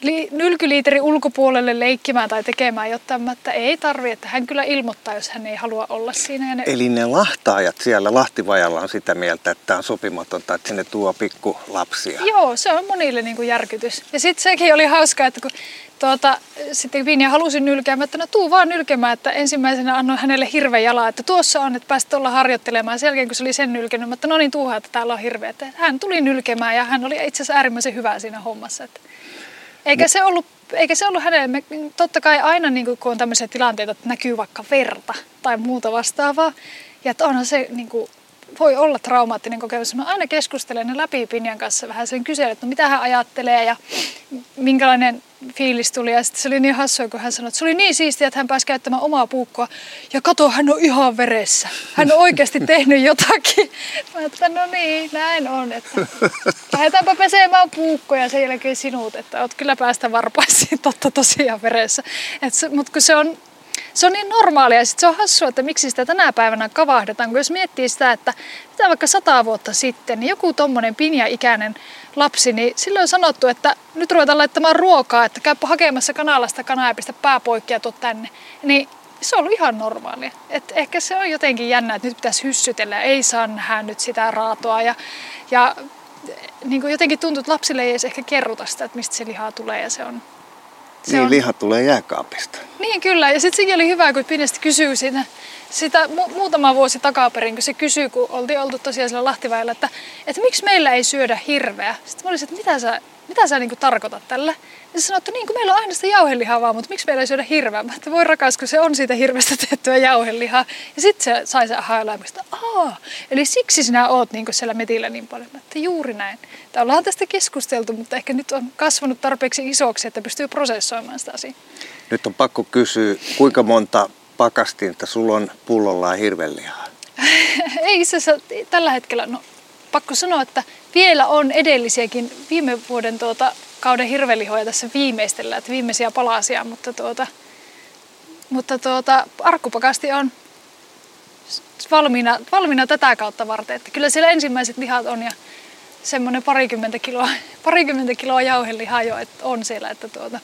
li- nylkyliiterin ulkopuolelle leikkimään tai tekemään jotain, että ei tarvi, että hän kyllä ilmoittaa, jos hän ei halua olla siinä. Ja ne... Eli ne lahtaajat siellä Lahtivajalla on sitä mieltä, että tämä on sopimatonta, että sinne tuo pikku lapsia. Joo, se on monille niin kuin järkytys. Ja sitten sekin oli hauska, että kun tuota, sitten Vinja halusi nylkeä, että no tuu vaan nylkemään, että ensimmäisenä annoin hänelle hirveä jala, että tuossa on, että pääsit olla harjoittelemaan. Sen jälkeen kun se oli sen nylkenyt, että no niin tuuha, että täällä on hirveä. Että hän tuli nylkemään ja hän oli itse asiassa äärimmäisen hyvä siinä hommassa. Että eikä se ollut eikä se ollut hänelle, me, totta kai aina niin kun on tämmöisiä tilanteita, että näkyy vaikka verta tai muuta vastaavaa, ja että onhan se niin kuin, voi olla traumaattinen kokemus. Mä aina keskustelen ne läpi Pinjan kanssa vähän sen kyselen, että no mitä hän ajattelee ja minkälainen fiilis tuli. Ja sitten se oli niin hassua, kun hän sanoi, että se oli niin siistiä, että hän pääsi käyttämään omaa puukkoa. Ja kato, hän on ihan veressä. Hän on oikeasti tehnyt jotakin. Mä että no niin, näin on. Että lähdetäänpä pesemään puukkoja sen jälkeen sinut, että oot kyllä päästä varpaisiin totta tosiaan veressä. Mutta kun se on se on niin normaalia ja sit se on hassua, että miksi sitä tänä päivänä kavahdetaan. Kun jos miettii sitä, että mitä vaikka sata vuotta sitten, niin joku tommonen pinja-ikäinen lapsi, niin silloin on sanottu, että nyt ruvetaan laittamaan ruokaa, että käypä hakemassa kanalasta kanaa ja pistä pää poikki ja tänne. Niin se on ollut ihan normaalia. Et ehkä se on jotenkin jännä, että nyt pitäisi hyssytellä ei saa nähdä nyt sitä raatoa. Ja, ja niin kuin jotenkin tuntuu, että lapsille ei edes ehkä kerrota sitä, että mistä se lihaa tulee ja se on se niin, on... liha tulee jääkaapista. Niin, kyllä. Ja sitten sekin oli hyvä, kun Pinesti kysyy sitä, sitä mu- muutama vuosi takaperin, kun se kysyy, kun oltiin oltu tosiaan siellä Lahtiväillä, että, että miksi meillä ei syödä hirveä. Sitten mä olisin, että mitä sä, mitä sä niin tarkoitat tällä? Ja se sanoi, että niin kuin meillä on aina sitä jauhelihaa vaan, mutta miksi meillä ei syödä hirveä? Mä että voi rakas, kun se on siitä hirveästä tehtyä jauhelihaa. Ja sitten se sai se aha aa, eli siksi sinä oot niin siellä metillä niin paljon. Mä että juuri näin. Tää ollaan tästä keskusteltu, mutta ehkä nyt on kasvanut tarpeeksi isoksi, että pystyy prosessoimaan sitä asiaa. Nyt on pakko kysyä, kuinka monta pakastinta sulla on pullollaan hirvelihaa? ei itse asiassa tällä hetkellä, no pakko sanoa, että vielä on edellisiäkin viime vuoden tuota, kauden hirvelihoja tässä viimeistellä, että viimeisiä palasia, mutta, tuota, mutta tuota, arkkupakasti on valmiina, valmiina tätä kautta varten. Että kyllä siellä ensimmäiset lihat on ja semmoinen parikymmentä kiloa, parikymmentä kiloa jauhelihaa jo että on siellä. Että tuota,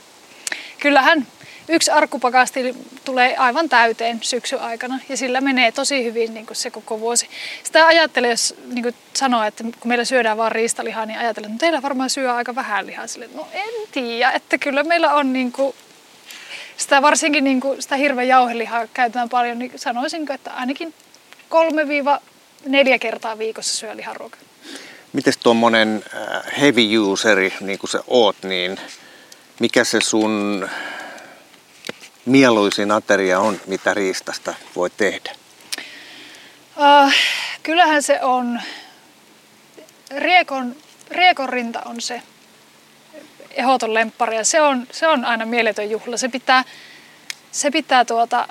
kyllähän yksi arkkupakasti tulee aivan täyteen syksyn aikana ja sillä menee tosi hyvin niin kuin se koko vuosi. Sitä ajattelee, jos niin kuin sanoo, että kun meillä syödään vaan riistalihaa, niin ajattelee, että no teillä varmaan syö aika vähän lihaa. Sille, no en tiedä, että kyllä meillä on niin kuin, sitä varsinkin niin kuin, sitä hirveän jauhelihaa käytetään paljon, niin sanoisinko, että ainakin kolme viiva neljä kertaa viikossa syö liharuokaa. Miten tuommoinen äh, heavy useri, niin kuin sä oot, niin mikä se sun mieluisin ateria on, mitä riistasta voi tehdä? Uh, kyllähän se on, riekon, riekon rinta on se ehdoton lemppari ja se on, se on aina mieletön juhla. Se pitää, se pitää tuota,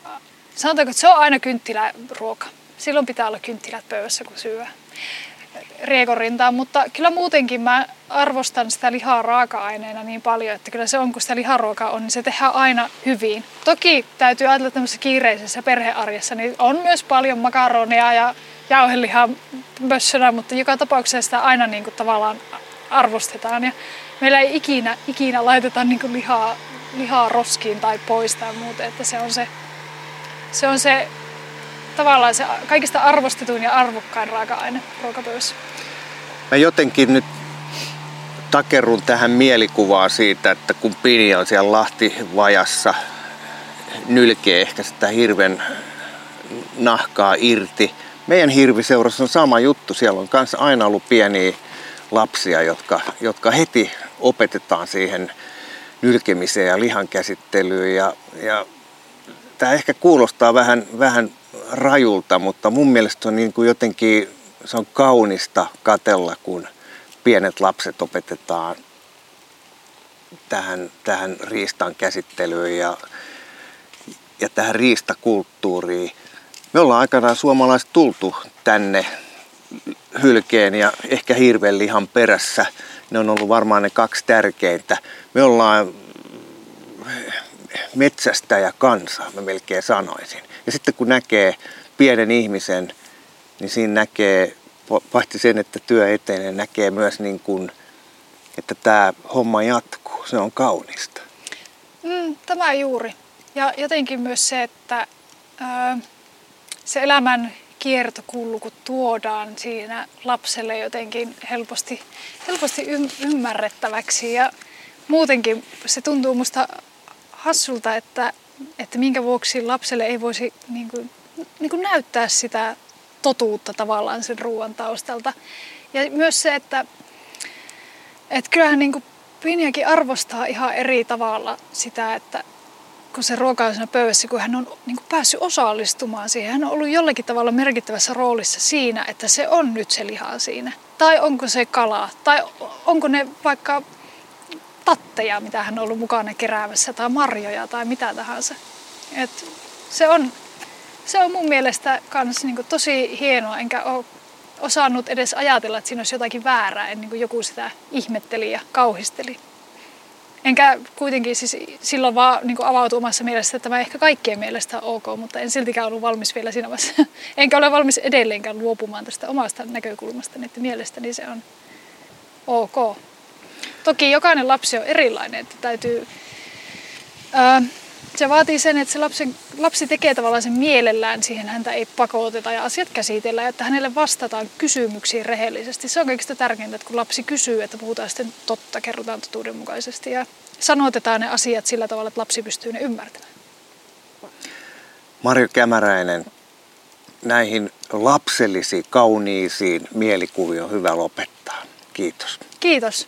sanotaanko, että se on aina kynttiläruoka. Silloin pitää olla kynttilät pöydässä, kun syö riekorintaan, mutta kyllä muutenkin mä arvostan sitä lihaa raaka-aineena niin paljon, että kyllä se on, kun sitä liharuokaa on, niin se tehdään aina hyvin. Toki täytyy ajatella tämmöisessä kiireisessä perhearjessa, niin on myös paljon makaronia ja jauhelihaa pössönä, mutta joka tapauksessa sitä aina niin kuin tavallaan arvostetaan. Ja meillä ei ikinä, ikinä laiteta niin kuin lihaa, lihaa roskiin tai pois tai muuta, että se on se, se, on se tavallaan se kaikista arvostetuin ja arvokkain raaka-aine ruokapöydässä. Mä jotenkin nyt takerun tähän mielikuvaan siitä, että kun Pini on siellä Lahtivajassa, nylkee ehkä sitä hirven nahkaa irti. Meidän hirviseurassa on sama juttu. Siellä on kanssa aina ollut pieniä lapsia, jotka, jotka heti opetetaan siihen nylkemiseen ja lihan käsittelyyn. Ja, ja tämä ehkä kuulostaa vähän, vähän rajulta, mutta mun mielestä on niin kuin jotenkin se on kaunista katella, kun pienet lapset opetetaan tähän, tähän riistan käsittelyyn ja, ja tähän riistakulttuuriin. Me ollaan aikanaan suomalaiset tultu tänne hylkeen ja ehkä hirvenlihan perässä. Ne on ollut varmaan ne kaksi tärkeintä. Me ollaan metsästäjä kansa, mä melkein sanoisin. Ja sitten kun näkee pienen ihmisen, niin siinä näkee, paitsi sen, että työ etenee, näkee myös niin kuin, että tämä homma jatkuu. Se on kaunista. Mm, tämä juuri. Ja jotenkin myös se, että ö, se elämän kiertokulku tuodaan siinä lapselle jotenkin helposti, helposti ymmärrettäväksi. Ja muutenkin se tuntuu musta hassulta, että, että minkä vuoksi lapselle ei voisi niin kuin, niin kuin näyttää sitä totuutta tavallaan sen ruoan taustalta. Ja myös se, että, että kyllähän niin kuin Pinjakin arvostaa ihan eri tavalla sitä, että kun se ruoka on siinä pöydässä, kun hän on niin kuin päässyt osallistumaan siihen. Hän on ollut jollakin tavalla merkittävässä roolissa siinä, että se on nyt se liha siinä. Tai onko se kala, tai onko ne vaikka tatteja, mitä hän on ollut mukana keräämässä, tai marjoja tai mitä tahansa. Et se, on, se on mun mielestä kans niin tosi hienoa, enkä ole osannut edes ajatella, että siinä olisi jotakin väärää ennen kuin joku sitä ihmetteli ja kauhisteli. Enkä kuitenkin siis silloin vaan niin avautui omassa mielessä, että tämä ehkä kaikkien mielestä on ok, mutta en siltikään ollut valmis vielä siinä vaiheessa. Enkä ole valmis edelleenkään luopumaan tästä omasta näkökulmasta, että mielestäni se on ok. Toki jokainen lapsi on erilainen, että täytyy... Ää, se vaatii sen, että se lapsen, lapsi tekee tavallaan sen mielellään, siihen häntä ei pakoteta ja asiat käsitellään, että hänelle vastataan kysymyksiin rehellisesti. Se on kaikista tärkeintä, että kun lapsi kysyy, että puhutaan sitten totta, kerrotaan totuudenmukaisesti ja sanotetaan ne asiat sillä tavalla, että lapsi pystyy ne ymmärtämään. Marjo Kämäräinen, näihin lapsellisiin, kauniisiin mielikuviin on hyvä lopettaa. Kiitos. Kiitos.